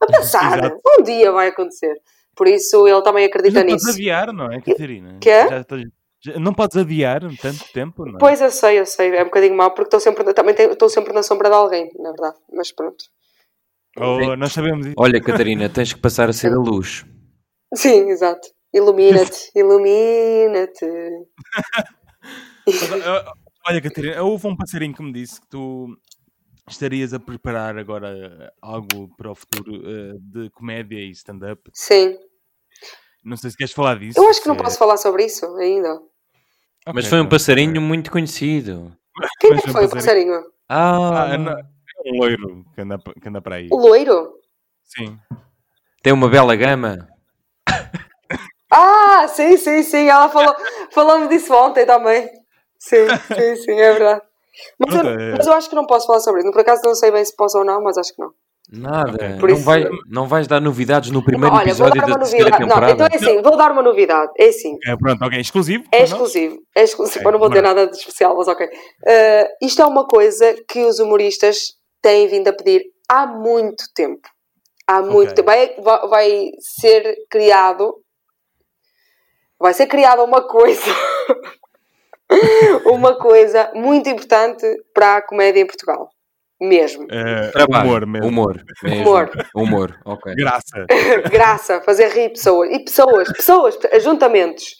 A pensar. Exato. um dia vai acontecer. Por isso ele também acredita podes nisso. adiar, não é, Catarina? Quê? Já estás- já- não podes adiar tanto tempo, não é? Pois eu sei, eu sei, é um bocadinho mau porque estou sempre, também tenho- estou sempre na sombra de alguém, na verdade. Mas pronto. Ou nós sabemos isso. Olha, Catarina, tens que passar a ser a luz. Sim, exato. Ilumina-te, ilumina-te. Olha, Catarina, houve um passarinho que me disse que tu estarias a preparar agora algo para o futuro eh, de comédia e stand-up. Sim. Não sei se queres falar disso. Eu acho que não se- posso falar sobre isso ainda. Ok, Mas foi um pronto. passarinho muito conhecido. Quem é que foi o passarinho. Ah, Ah, não, é um loiro que anda, que anda para aí. O loiro? Sim. tem uma bela gama. Ah, sim, sim, sim. Ela falou, falou-me disso ontem também. Sim, sim, sim, é verdade. Mas eu, é- mas eu acho que não posso falar sobre isso. Por acaso não sei bem se posso ou não, mas acho que não. Nada. Por não, isso- vai, não vais dar novidades no primeiro Olha, vou episódio dar da uma terceira novidade. Não, temporada? então é assim, vou dar uma novidade. É assim. É, pronto, ok, exclusivo. É para nós? exclusivo, é exclusivo, Ok, eu não vou bora. nada de especial, mas ok. Uh, isto é uma coisa que os humoristas têm vindo a pedir há muito tempo. Há muito Ok. tempo. Vai, vai- vai ser criado. Vai ser criada uma coisa. uma coisa muito importante para a comédia em Portugal. Mesmo. Eh, Trabalho. humor mesmo. Humor. mesmo. Humor. Humor, ok. Graça. Graça, fazer rir pessoas. E pessoas, pessoas, ajuntamentos.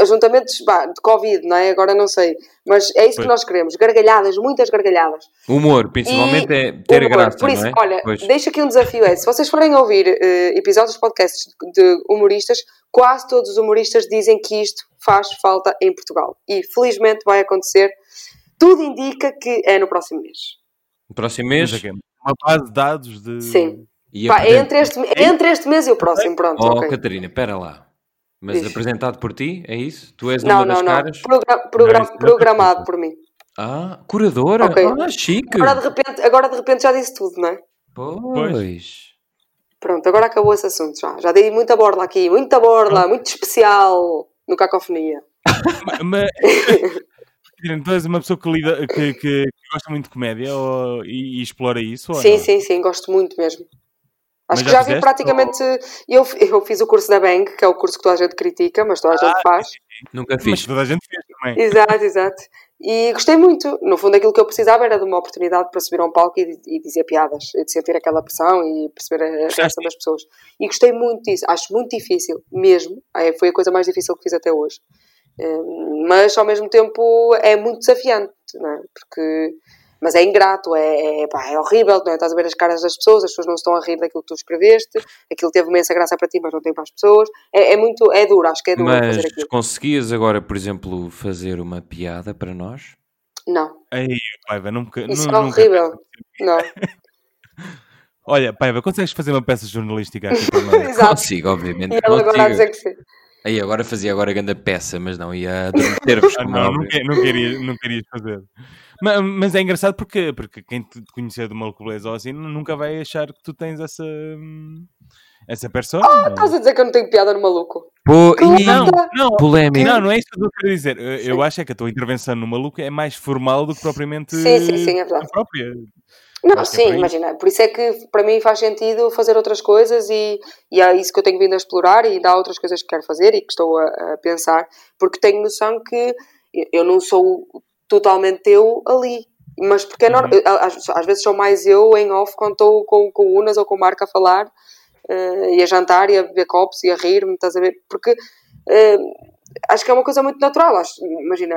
Ajuntamentos vá, de Covid, não é? Agora não sei. Mas é isso Pois. que nós queremos. Gargalhadas, muitas gargalhadas. Humor, principalmente E é ter humor. graça, Por isso, não é? olha, Pois. deixa aqui um desafio: é se vocês forem ouvir eh, episódios de podcasts de humoristas, quase todos os humoristas dizem que isto faz falta em Portugal. E felizmente vai acontecer. Tudo indica que é no próximo mês. No próximo mês. Uma base de dados de. Sim. E Pá, é entre este, é entre este mês e o próximo, pronto. Oh, ok. Catarina, espera lá. Mas Diz. apresentado por ti, é isso? Tu és Não, uma das não, não. caras? Progra- progra- Não, não é programado por mim. Ah, curadora? Ok. Ah, chique. Agora de, repente, agora de repente já disse tudo, não é? Pois. Pronto, agora acabou esse assunto já. Já dei muita borla aqui, muita borla, muito especial no Cacofonia. Mas. Catarina, Tu és uma pessoa que, lida, que, que- que gosta muito de comédia ou- e, e explora isso? ou Sim, sim, sim, gosto muito mesmo. Mas Acho que já já vi fizeste, praticamente. Eu, eu fiz o curso da Bang, que é o curso que toda a gente critica, mas toda a gente faz. Nunca Mas fiz. toda a gente fez também. Exato, exato. E gostei muito. No fundo, aquilo que eu precisava era de uma oportunidade para subir a um palco e, e dizer piadas, e de sentir aquela pressão e perceber a reação das pessoas. E gostei muito disso. Acho muito difícil, mesmo. É, Foi a coisa mais difícil que fiz até hoje. Hum, Mas, ao mesmo tempo, é muito desafiante, não é? Porque. Mas é ingrato, é, é, pá, é horrível, não é? Estás a ver as caras das pessoas, as pessoas não se estão a rir daquilo que tu escreveste, aquilo teve imensa graça para ti, mas não tem para as pessoas. É, é muito, é duro, acho que é duro Mas fazer aquilo. conseguias agora, por exemplo, fazer uma piada para nós? Não, Ei, Paiva, nunca. isso é horrível. Não. Olha, Paiva, consegues fazer uma peça jornalística aqui para nós? Exato. Consigo, obviamente. E ela agora a dizer que sim. Aí agora fazia agora grande peça, mas não ia adormecer-vos Ah, não, não, não, querias, não querias fazer. Mas, mas é engraçado porque, porque quem te conhecer de uma beleza ou assim nunca vai achar que tu tens essa. essa persona. Ah, Estás a dizer que eu não tenho piada no maluco? Pô, e não, não, polémica. não, não é isso que eu quero dizer. Eu, eu acho é que a tua intervenção no maluco é mais formal do que propriamente Sim, sim, sim, é verdade. a própria. Não, sim, imagina. Por isso é que para mim faz sentido fazer outras coisas e, e é isso que eu tenho vindo a explorar e há outras coisas que quero fazer e que estou a, a pensar, porque tenho noção que eu não sou totalmente eu ali. Mas porque é normal. Às, às vezes sou mais eu em off quando estou com, com o Unas ou com o Marco a falar eh, e a jantar e a beber copos e a rir-me, estás a ver? Porque eh, acho que é uma coisa muito natural. Acho, imagina,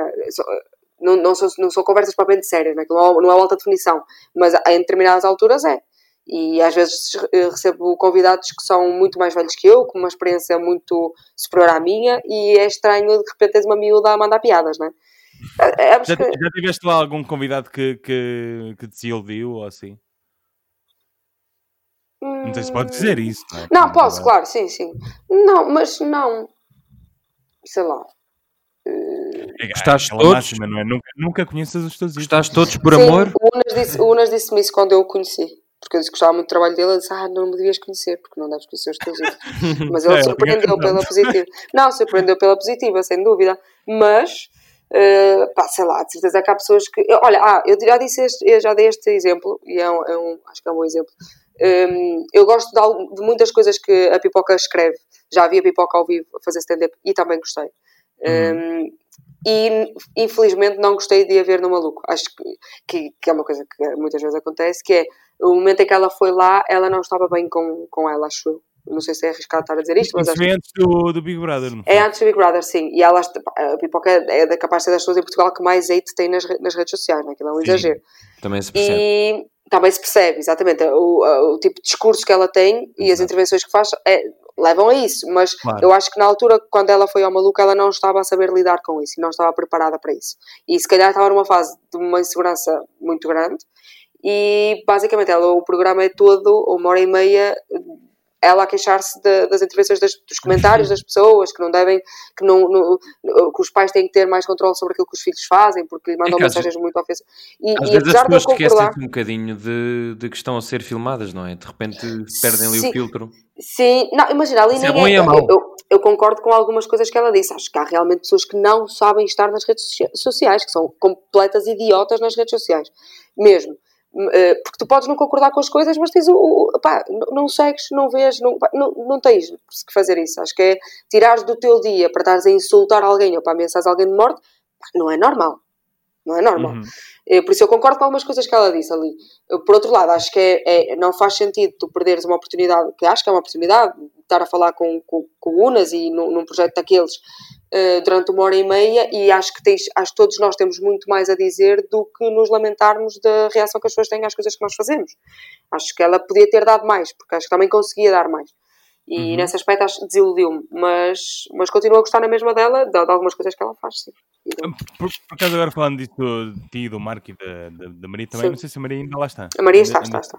não, não, sou, não sou conversas propriamente sérias, não, é, não é alta definição, mas em determinadas alturas é. E às vezes eh, recebo convidados que são muito mais velhos que eu, com uma experiência muito superior à minha, e é estranho de repente teres uma miúda a mandar piadas, não é? É, é, Já, porque- já tiveste lá algum convidado que, que, que te desiludiu ou assim? Não sei se pode dizer isso. Não, é? Hum. Não, posso, claro, sim, sim. Não, mas não. Sei lá. É, Gostaste todos? máxima, não é? Nunca, nunca conheças os teus ídolos. Gostaste todos por Sim, amor? O Unas disse- o Unas disse-me isso quando eu o conheci. Porque eu disse que gostava muito do trabalho dele. Ele disse: Ah, não me devias conhecer, porque não deves conhecer os teus ídolos. Mas ele É, surpreendeu pela positiva. Não, surpreendeu pela positiva, sem dúvida. Mas, eh, pá, sei lá, de certeza que há pessoas que. eu- olha, ah, eu já disse este, eu já dei este exemplo, e é um, é um- acho que é um bom exemplo. Hum, eu gosto de, de muitas coisas que a Pipoca escreve. Já vi a Pipoca ao vivo a fazer stand-up e também gostei. Hum, e infelizmente não gostei de a ver no maluco. Acho que, que, que é uma coisa que muitas vezes acontece, que é o momento em que ela foi lá, ela não estava bem com, com ela, acho eu. Não sei se é arriscado estar a dizer isto, mas Isso acho foi antes do, do Big Brother, não foi? é antes do Big Brother, sim. E ela, a Pipoca é da capaz de ser das pessoas em Portugal que mais hate tem nas, nas redes sociais, né? aquilo é um exagero. Também se percebe. E também se percebe, exatamente, o, o tipo de discurso que ela tem e as intervenções que faz é, levam a isso. Mas Claro. eu acho que na altura, quando ela foi ao maluco, ela não estava a saber lidar com isso e não estava preparada para isso. E se calhar estava numa fase de uma insegurança muito grande. E basicamente, ela, o programa é todo, uma hora e meia, ela a queixar-se das intervenções das- dos comentários das pessoas, que não devem, que, não, não- que os pais têm que ter mais controle sobre aquilo que os filhos fazem, porque lhe mandam É que às mensagens muito ofensivas. E, Às e vezes as apesar eu pessoas esquecem-se um bocadinho de, de que estão a ser filmadas, não é? De repente perdem ali Sim. o filtro. Sim, não, imagina, ali Isso é nem bom e é mau. eu, eu, concordo com algumas coisas que ela disse. Acho que há realmente pessoas que não sabem estar nas redes socia- sociais, que são completas idiotas nas redes sociais. Mesmo. M- eh, Porque tu podes não concordar com as coisas, mas tens o. o pá, não, segues, não vês, não, pá, não, não tens que fazer isso. Acho que é tirares do teu dia para estares a insultar alguém ou para ameaçar alguém de morte, pá, não é normal. Não é normal. Uhum. Eh, Por isso eu concordo com algumas coisas que ela disse ali. Eu, Por outro lado, acho que é, é- não faz sentido tu perderes uma oportunidade, que acho que é uma oportunidade, de estar a falar com, com, com Unas e num, num projeto daqueles eh, durante uma hora e meia e acho que, tens, acho que todos nós temos muito mais a dizer do que nos lamentarmos da reação que as pessoas têm às coisas que nós fazemos. Acho que ela podia ter dado mais, porque acho que também conseguia dar mais. E Uhum. nesse aspecto acho que desiludiu-me, mas, mas continuo a gostar na mesma dela, de, de algumas coisas que ela faz, sim. Por, por acaso, agora falando disso de ti, do Marco e da, da, da Maria também, Sim. não sei se a Maria ainda lá está. A Maria está, Ainda- está, está.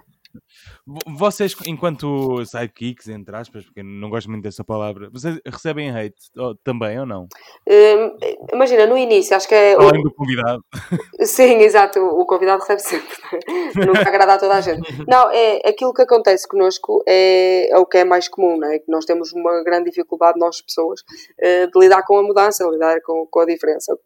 Vo- Vocês, enquanto sidekicks, entre aspas, porque não gosto muito dessa palavra, vocês recebem hate oh, também ou não? Hum, imagina, no início, acho que é. o- Além do convidado. Sim, exato, o o convidado recebe sempre. Nunca agrada a toda a gente. Não, é aquilo que acontece connosco é, é o que é mais comum, não é? Que nós temos uma grande dificuldade, nós pessoas, eh, de lidar com a mudança, de lidar com, com a diferença.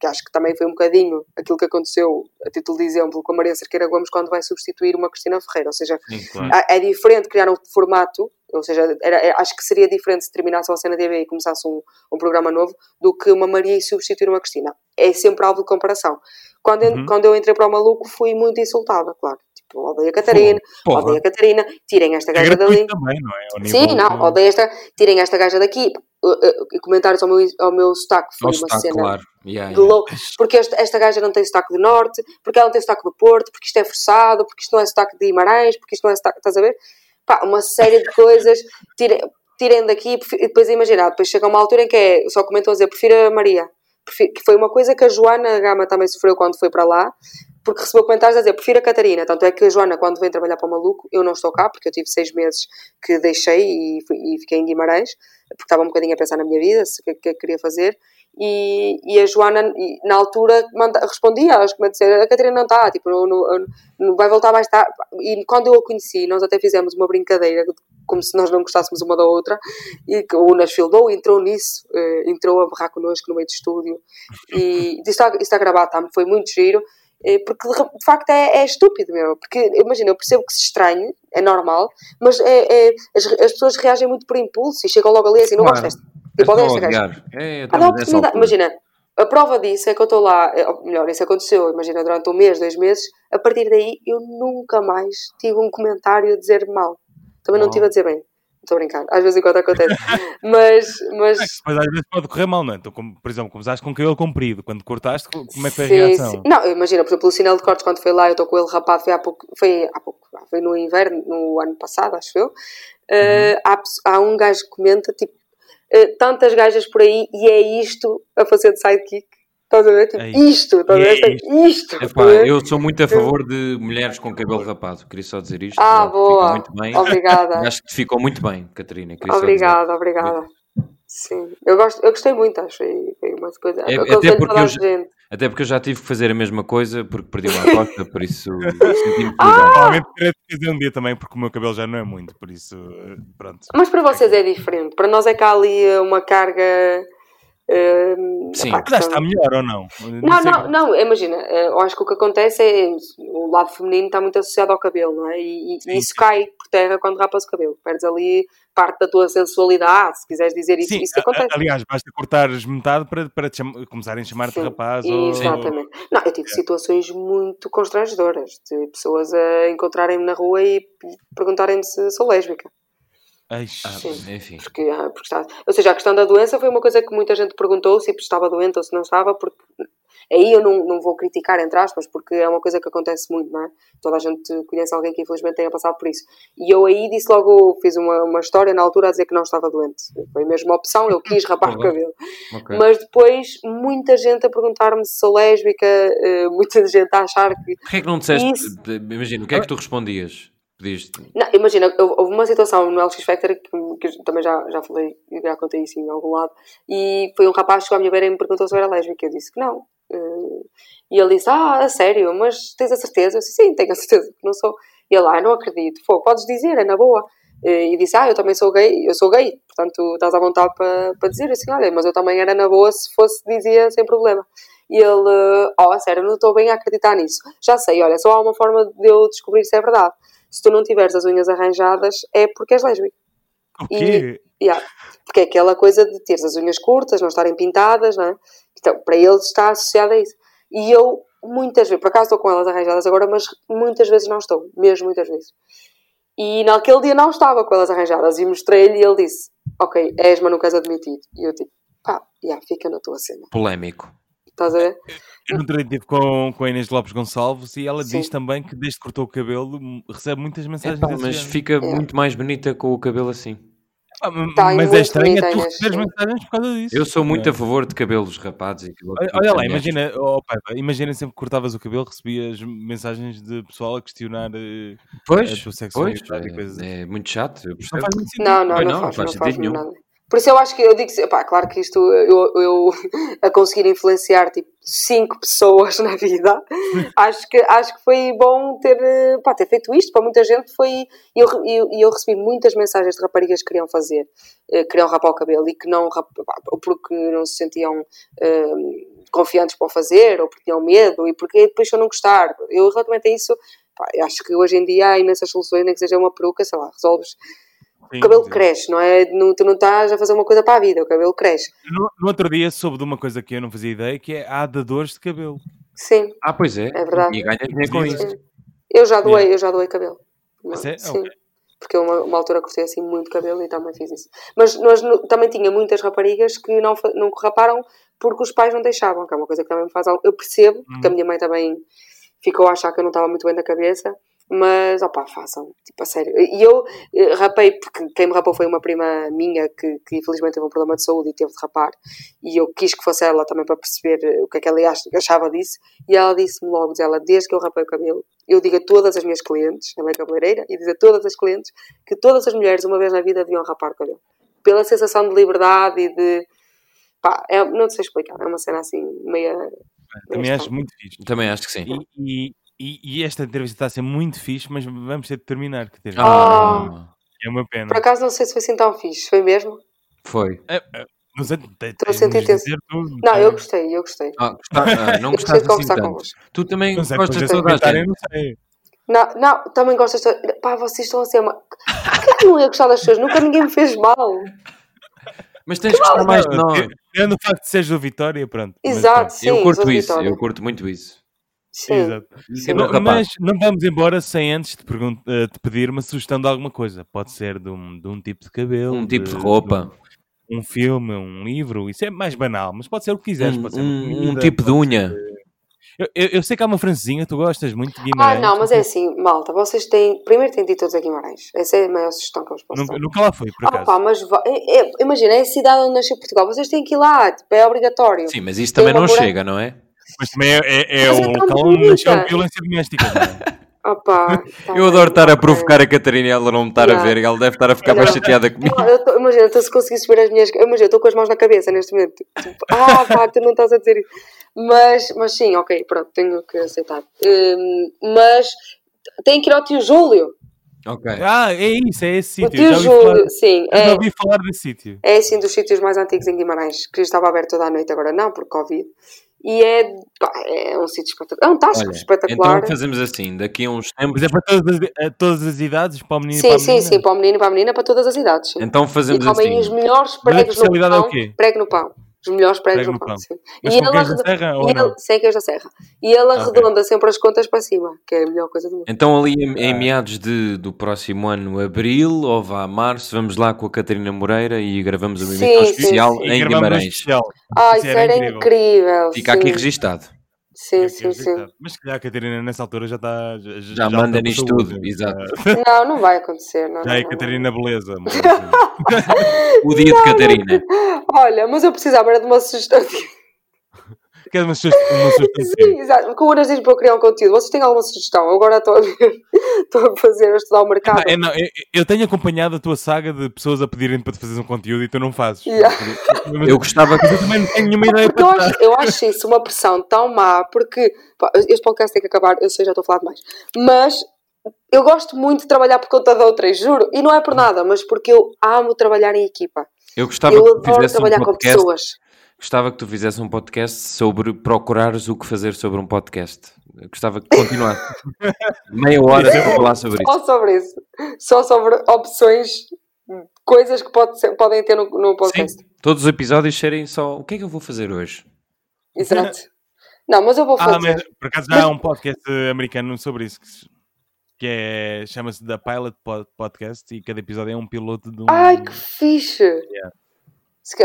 Que acho que também foi um bocadinho aquilo que aconteceu, a título de exemplo, com a Maria Cerqueira Gomes quando vai substituir uma Cristina Ferreira. Ou seja, Sim, claro. é é diferente criar um formato, ou seja, era- é- acho que seria diferente se terminasse uma cena de TV e começasse um, um programa novo do que uma Maria e substituir uma Cristina. É sempre alvo de comparação. Quando, eu- Uhum. quando eu entrei para o maluco, fui muito insultada, claro. Tipo, odeio a Catarina, Porra. odeio a Catarina, tirem esta É gaja dali. também, não é? Ao Sim, não, odeio esta, tirem esta gaja daqui. Uh, uh, E comentários ao meu, ao meu sotaque foi Ao uma sotaque, cena claro. Yeah, de yeah. louco. Porque esta, esta gaja não tem sotaque do norte, porque ela não tem sotaque do Porto, porque isto é forçado, porque isto não é sotaque de Guimarães, porque isto não é sotaque. Estás a ver? Pá, uma série de coisas. Tirem, tirem daqui e depois imagina, depois chega uma altura em que é, só comentam a dizer prefiro a Maria. Que foi uma coisa que a Joana Gama também sofreu quando foi para lá, porque recebeu comentários a dizer prefiro a Catarina. Tanto é que a Joana, quando vem trabalhar para o Maluco, eu não estou cá, porque eu tive seis meses que deixei e, fui- e fiquei em Guimarães, porque estava um bocadinho a pensar na minha vida, o que, é que queria fazer. E, e a Joana, na altura, manda, respondia aos comentários, a Catarina não está, tipo, não, não, não vai voltar mais tarde. E quando eu a conheci, nós até fizemos uma brincadeira, como se nós não gostássemos uma da outra, e o Unas filmou, entrou nisso, eh, entrou a berrar connosco no meio do estúdio, e isso está, isso está gravado, tá? foi muito giro, porque de, facto é, é estúpido, meu, porque imagina, eu percebo que se estranhe, é normal, mas é, é- as, as pessoas reagem muito por impulso e chegam logo ali assim, não Claro. gosto desta, tipo, odeio esta gaja. É, Ah, oportunidade. Imagina, a prova disso é que eu estou lá, é, ou melhor, isso aconteceu, imagina, durante um mês, dois meses, a partir daí eu nunca mais tive um comentário a dizer mal. Também não Uau. tive a dizer bem. Estou a brincar, às vezes enquanto acontece. mas, mas Mas às vezes pode correr mal, não é? Tu, como, por exemplo, começaste com o cabelo comprido, quando cortaste, co- como é que foi a sim, reação? sim. Não, imagina, por exemplo, o sinal de cortes quando foi lá, eu estou com ele rapado, foi há pouco, foi há pouco, foi no inverno, no ano passado, acho eu. Eh, há, há um gajo que comenta, tipo, eh, tantas gajas por aí e é isto a fazer de sidekick. Estás a ver? Tipo, É isto, estás a ver? É Isto, isto. Epá, eu sou muito a favor de mulheres com cabelo rapado. Queria só dizer isto. Ah, boa. Ficou muito bem. Obrigada. Acho que ficou muito bem, Catarina. Queria só Obrigada, obrigada. Sim, eu, gosto, eu gostei muito, acho. Foi, foi uma coisa. É- até porque eu já- gente. Até porque eu já tive que fazer a mesma coisa porque perdi uma aposta, por isso senti-me Ah! Provavelmente terei de fazer um dia também, porque o meu cabelo já não é muito, por isso, eh, pronto. Mas para vocês é diferente. Para nós é que há ali uma carga. Sim. que está melhor ou não? Não, não, não, imagina, eh, eu acho que o que acontece é o lado feminino está muito associado ao cabelo, não é? E, e Sim, isso sim. cai por terra quando rapas o cabelo. Perdes ali parte da tua sensualidade, se quiseres dizer isso, Sim, isso que acontece. aliás, basta cortares metade para, para te cham- começarem a chamar-te rapaz ou... Exatamente. Não, eu tive situações muito constrangedoras de pessoas a encontrarem-me na rua e perguntarem-me se sou lésbica. Ah, Sim. enfim. Porque, ah, porque está... Ou seja, a questão da doença foi uma coisa que muita gente perguntou se estava doente ou se não estava, porque aí eu não, não vou criticar, entre aspas, porque é uma coisa que acontece muito, não é? Toda a gente conhece alguém que infelizmente tenha passado por isso. E eu aí disse logo, fiz uma, uma história na altura a dizer que não estava doente. Foi mesmo uma opção, eu quis rapar o cabelo. Ok. Mas depois, muita gente a perguntar-me se sou lésbica, eh, muita gente a achar que. Porquê é que não disseste? Isso- Imagina, o que é que tu respondias? Podias... Não, imagina, houve uma situação no LX Factor que, que também já, já falei, já contei isso em algum lado, e foi um rapaz que chegou à minha beira e me perguntou se eu era lésbica. Eu disse que não. Eh, E ele disse: Ah, a sério, mas tens a certeza? Eu disse: Sim, tenho a certeza que não sou. E ele: Ah, não acredito. Pô, podes dizer, é na boa. Eh, E disse: Ah, eu também sou gay, eu sou gay, portanto estás à vontade para, para dizer. Disse: Olha, mas eu também era na boa se fosse, dizia sem problema. E ele: Oh, sério, não estou bem a acreditar nisso. Já sei, olha, só há uma forma de eu descobrir se é verdade. Se tu não tiveres as unhas arranjadas, é porque és lésbica. O quê? Yeah. Porque é aquela coisa de teres as unhas curtas, não estarem pintadas, não é? Então, para eles está associado a isso. E eu, muitas vezes, por acaso estou com elas arranjadas agora, mas muitas vezes não estou, mesmo muitas vezes. E naquele dia não estava com elas arranjadas e mostrei-lhe e ele disse: Ok, és, mas não queres admitir. E eu tipo: pá, yeah, fica na tua cena. Polémico. Estás a ver? Eu dia estive com, com a Inês Lopes Gonçalves e ela Sim. diz também que desde que cortou o cabelo recebe muitas mensagens Epá, mas género. fica muito mais bonita com o cabelo assim. Ah, Tá, mas é estranho é tu receberes sim. mensagens por causa disso. Eu sou muito Não a é? favor de cabelos rapados e cabelo Olha, olha lá, imagina, oh, Paiva, imagina sempre que cortavas o cabelo, recebias mensagens de pessoal a questionar eh, a Pois, tua pois, sexualidade e coisas assim. é, é muito chato. Eu Não. Não, não, Pois não, não, faz, não não faz faz, sentido nenhum. nada. Por isso eu acho que eu digo, pá, claro que isto eu, eu a conseguir influenciar tipo cinco pessoas na vida, acho que acho que foi bom ter, pá, ter feito isto para muita gente foi e eu, eu, eu recebi muitas mensagens de raparigas que queriam fazer, eh, queriam rapar o cabelo e que não ou porque não se sentiam eh, confiantes para o fazer ou porque tinham medo e porque depois eu não gostar. Eu relativamente a isso, pá, acho que hoje em dia há imensas soluções, nem que seja uma peruca, sei lá, resolves Sim, o cabelo sim. cresce, não é? Não, tu não estás a fazer uma coisa para a vida, o cabelo cresce. No, no outro dia soube de uma coisa que eu não fazia ideia, que é a adadores de cabelo. Sim, Ah, pois é. É verdade. E ganhas dinheiro com isso. Eu já doei, eu já doei cabelo. Não, Mas é? Sim. Ok. Porque eu uma, uma altura cortei assim muito cabelo e também fiz isso. Mas nós no- também tinha muitas raparigas que não, não raparam porque os pais não deixavam, que é uma coisa que também me faz algo. Eu percebo, porque Uhum. a minha mãe também ficou a achar que eu não estava muito bem da cabeça, mas opá, façam, tipo, a sério. E eu eh, rapei, porque quem me rapou foi uma prima minha que, que infelizmente teve um problema de saúde e teve de rapar, e eu quis que fosse ela também para perceber eh, o que é que ela ach- achava disso, e ela disse-me logo, diz ela, desde que eu rapei o cabelo, eu digo a todas as minhas clientes, ela é cabeleireira, e diz a todas as clientes que todas as mulheres uma vez na vida deviam rapar o cabelo. Pela sensação de liberdade e de. Pá, é, não sei explicar, é uma cena assim, meia. Também acho muito fixe. Também acho que sim. E, e, e- e esta entrevista está a ser muito fixe, mas vamos ter de terminar. Que ter- Ah, É uma pena. Por acaso não sei se foi assim tão fixe, foi mesmo? foi. É, é, não sei, de dizer tudo. Não, é? eu gostei, eu gostei. Ah, gosta- ah, não Eu gostei gostaste de assim conversar tanto. convosco. Tu também Não sei, gostas de toda a gente. não sei. Não, não, também das pessoas. Pá, vocês estão a ser uma. Porquê que não ia gostar das pessoas? Nunca ninguém me fez mal. Mas tens que gostar mais de Não, nós. Tirando o facto de seres do Vitória, pronto. Mas Exato, pronto. sim. Eu curto de isso, eu curto muito isso. Sim. Exato. Sim, Não- rapaz. mas não vamos embora sem antes te, eh, te pedir uma sugestão de alguma coisa. Pode ser de um, de um tipo de cabelo, Um tipo de roupa, de um, um filme, um livro. Isso é mais banal, mas pode ser o que quiseres. um, pode ser uma um- um comida, tipo de unha. Eu, eu- eu sei que há uma francesinha, tu gostas muito de Ah, Guimarães. não, mas é assim, malta, vocês têm. Primeiro têm de ir todos a Guimarães. Essa é a maior sugestão que eu vos posso Nunca, dar. nunca lá fui, por Ah, acaso. pá, mas é- é- imagina, é a cidade onde nasceu Portugal. Vocês têm que ir lá, tipo, é obrigatório. Sim, mas isso Tem também não chega, não é? Mas também é, é, é o é tão local onde nasceu a violência doméstica. é? Pá, tá Eu bem, adoro estar a ok. provocar a Catarina e ela não me estar a Não. ver e ela deve estar a ficar mais chateada comigo. Não, eu tô- imagina, se conseguisse ver as minhas. Imagina, eu estou com as mãos na cabeça neste momento. Tipo, ah, pá, tu não estás a dizer isso. Mas, mas sim, ok, pronto, tenho que aceitar. Hum, mas tem que ir ao tio Júlio. Ok. Ah, é isso, é esse O sítio. tio Já ouvi Júlio, falar, sim, eu já é, ouvi falar desse sítio. é assim dos sítios mais antigos em Guimarães, que estava aberto toda a noite, agora não, por Covid. E é, pá, é um sítio espetacular. É um tasco Olha, espetacular. então fazemos assim, daqui a uns tempos, Mas é para todas as, todas as idades, para o menino e sim, para a sim, menina? sim, para o menino e para a menina, para todas as idades. Sim. então E fazemos comem os assim. melhores a pregos no especialidade é o pão. quê? Prego no pão. Os melhores pão. sim. Mas E ele da serra e ele-? Sem queijo da serra. E ele Ok. arredonda sempre as contas para cima, que é a melhor coisa do mundo. Então ali em, em meados de, do próximo ano, abril ou vá março, vamos lá com a Catarina Moreira e gravamos uma Sim, emissão sim, especial sim. E em um Guimarães. especial. Ah, Isso era era incrível. incrível. Fica sim. aqui registado. Sim, sim, sim. Mas se calhar a Catarina nessa altura já está. Já, Já manda está com nisto tudo, exato. Não, não vai acontecer. Não, Já não, é não, Catarina Beleza. coisa assim. O dia de Catarina. não. Olha, mas eu precisava era de uma sugestão. Queres uma sugestão? Uma sugestão? Sim, exato. Porque o Unas diz para eu criar um conteúdo. Vocês têm alguma sugestão? Eu Agora estou a ver, estou a fazer, a estudar o mercado. É, não, eu, eu tenho acompanhado a tua saga de pessoas a pedirem para te fazeres um conteúdo e tu não fazes. Yeah. Eu gostava mas eu também não tenho nenhuma ideia Porque eu para dar. acho, eu acho isso uma pressão tão má, porque pá, este podcast tem que acabar, eu sei, já estou a falar demais, mas eu gosto muito de trabalhar por conta de outras, juro, e não é por nada, mas porque eu amo trabalhar em equipa. Eu gostava eu que tu adoro fizesse um trabalhar com podcast. Gostava que tu fizesse um podcast sobre procurares o que fazer sobre um podcast. Eu gostava que continuasse. Meia hora para falar sobre isso. Só sobre isso. Só sobre opções, coisas que pode ser- podem ter no, no podcast. Sim, todos os episódios serem só o que é que eu vou fazer hoje? Exato. Não, mas eu vou fazer. Ah, mas por acaso já há um podcast americano sobre isso que, é, chama-se The Pilot Pod- Podcast e cada episódio é um piloto de um. Ai, que fixe! Calhar-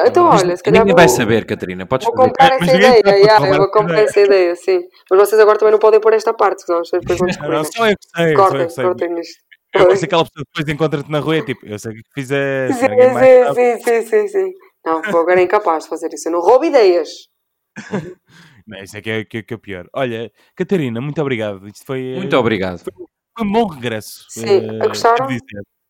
Então, Mas olha, se calhar ninguém vou, vai saber, Catarina. Podes vou comprar Mas essa ninguém ideia. yeah, eu vou comprar essa ideia, sim. Mas vocês agora também não podem pôr esta parte, senão pessoas depois vão Não, descobrir. só eu que sei, Cortem, que sei. cortem nisto. Eu penso que aquela pessoa depois encontra-te na rua e tipo, eu sei o que fizeste, Sim, ninguém mais sim, sim, sim, sim, sim. Não, vou agora é incapaz de fazer isso. Eu não roubo ideias. Não, isso é que é, que, é- que é pior. Olha, Catarina, muito obrigado. Isto foi, eh, Muito obrigado. foi um bom regresso. Sim, eh, gostaram?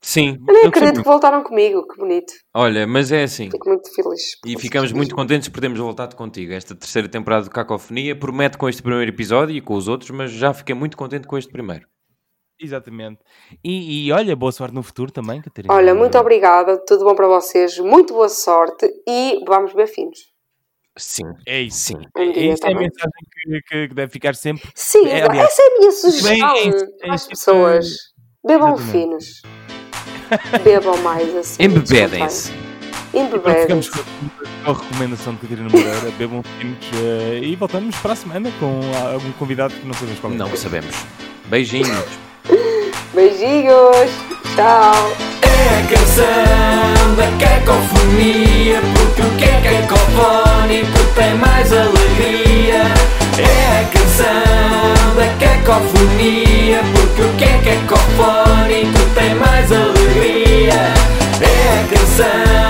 Sim, Eu nem acredito que voltaram comigo. Que bonito. Olha, mas é assim. Fico muito feliz. E ficamos muito contentes por termos voltado contigo. Esta terceira temporada do Cacofonia promete com este primeiro episódio e com os outros, mas já fiquei muito contente com este primeiro. Exatamente. E, e olha, boa sorte no futuro também, Catarina. Olha, muito obrigada. Tudo bom para vocês. Muito boa sorte. E vamos ver finos. Sim. É isso. Sim. Um dia Isso é a também. mensagem que, que- que deve ficar sempre. Sim, É, aliás, essa é a minha sugestão bem, é- é às pessoas. Bebam Exatamente. finos. Bebam mais assim. Embebedem-se. Ficamos Embebedem-se. com a recomendação de Catarina Moreira. Bebam finos eh, e voltamos para a semana com algum convidado que não sabemos qual é. Não sabemos. Beijinhos. Beijinhos. Tchau. É a canção da cacofonia Porque o que é cacofónico tem mais alegria É a canção da cacofonia Porque o que é cacofónico alegria é a canção.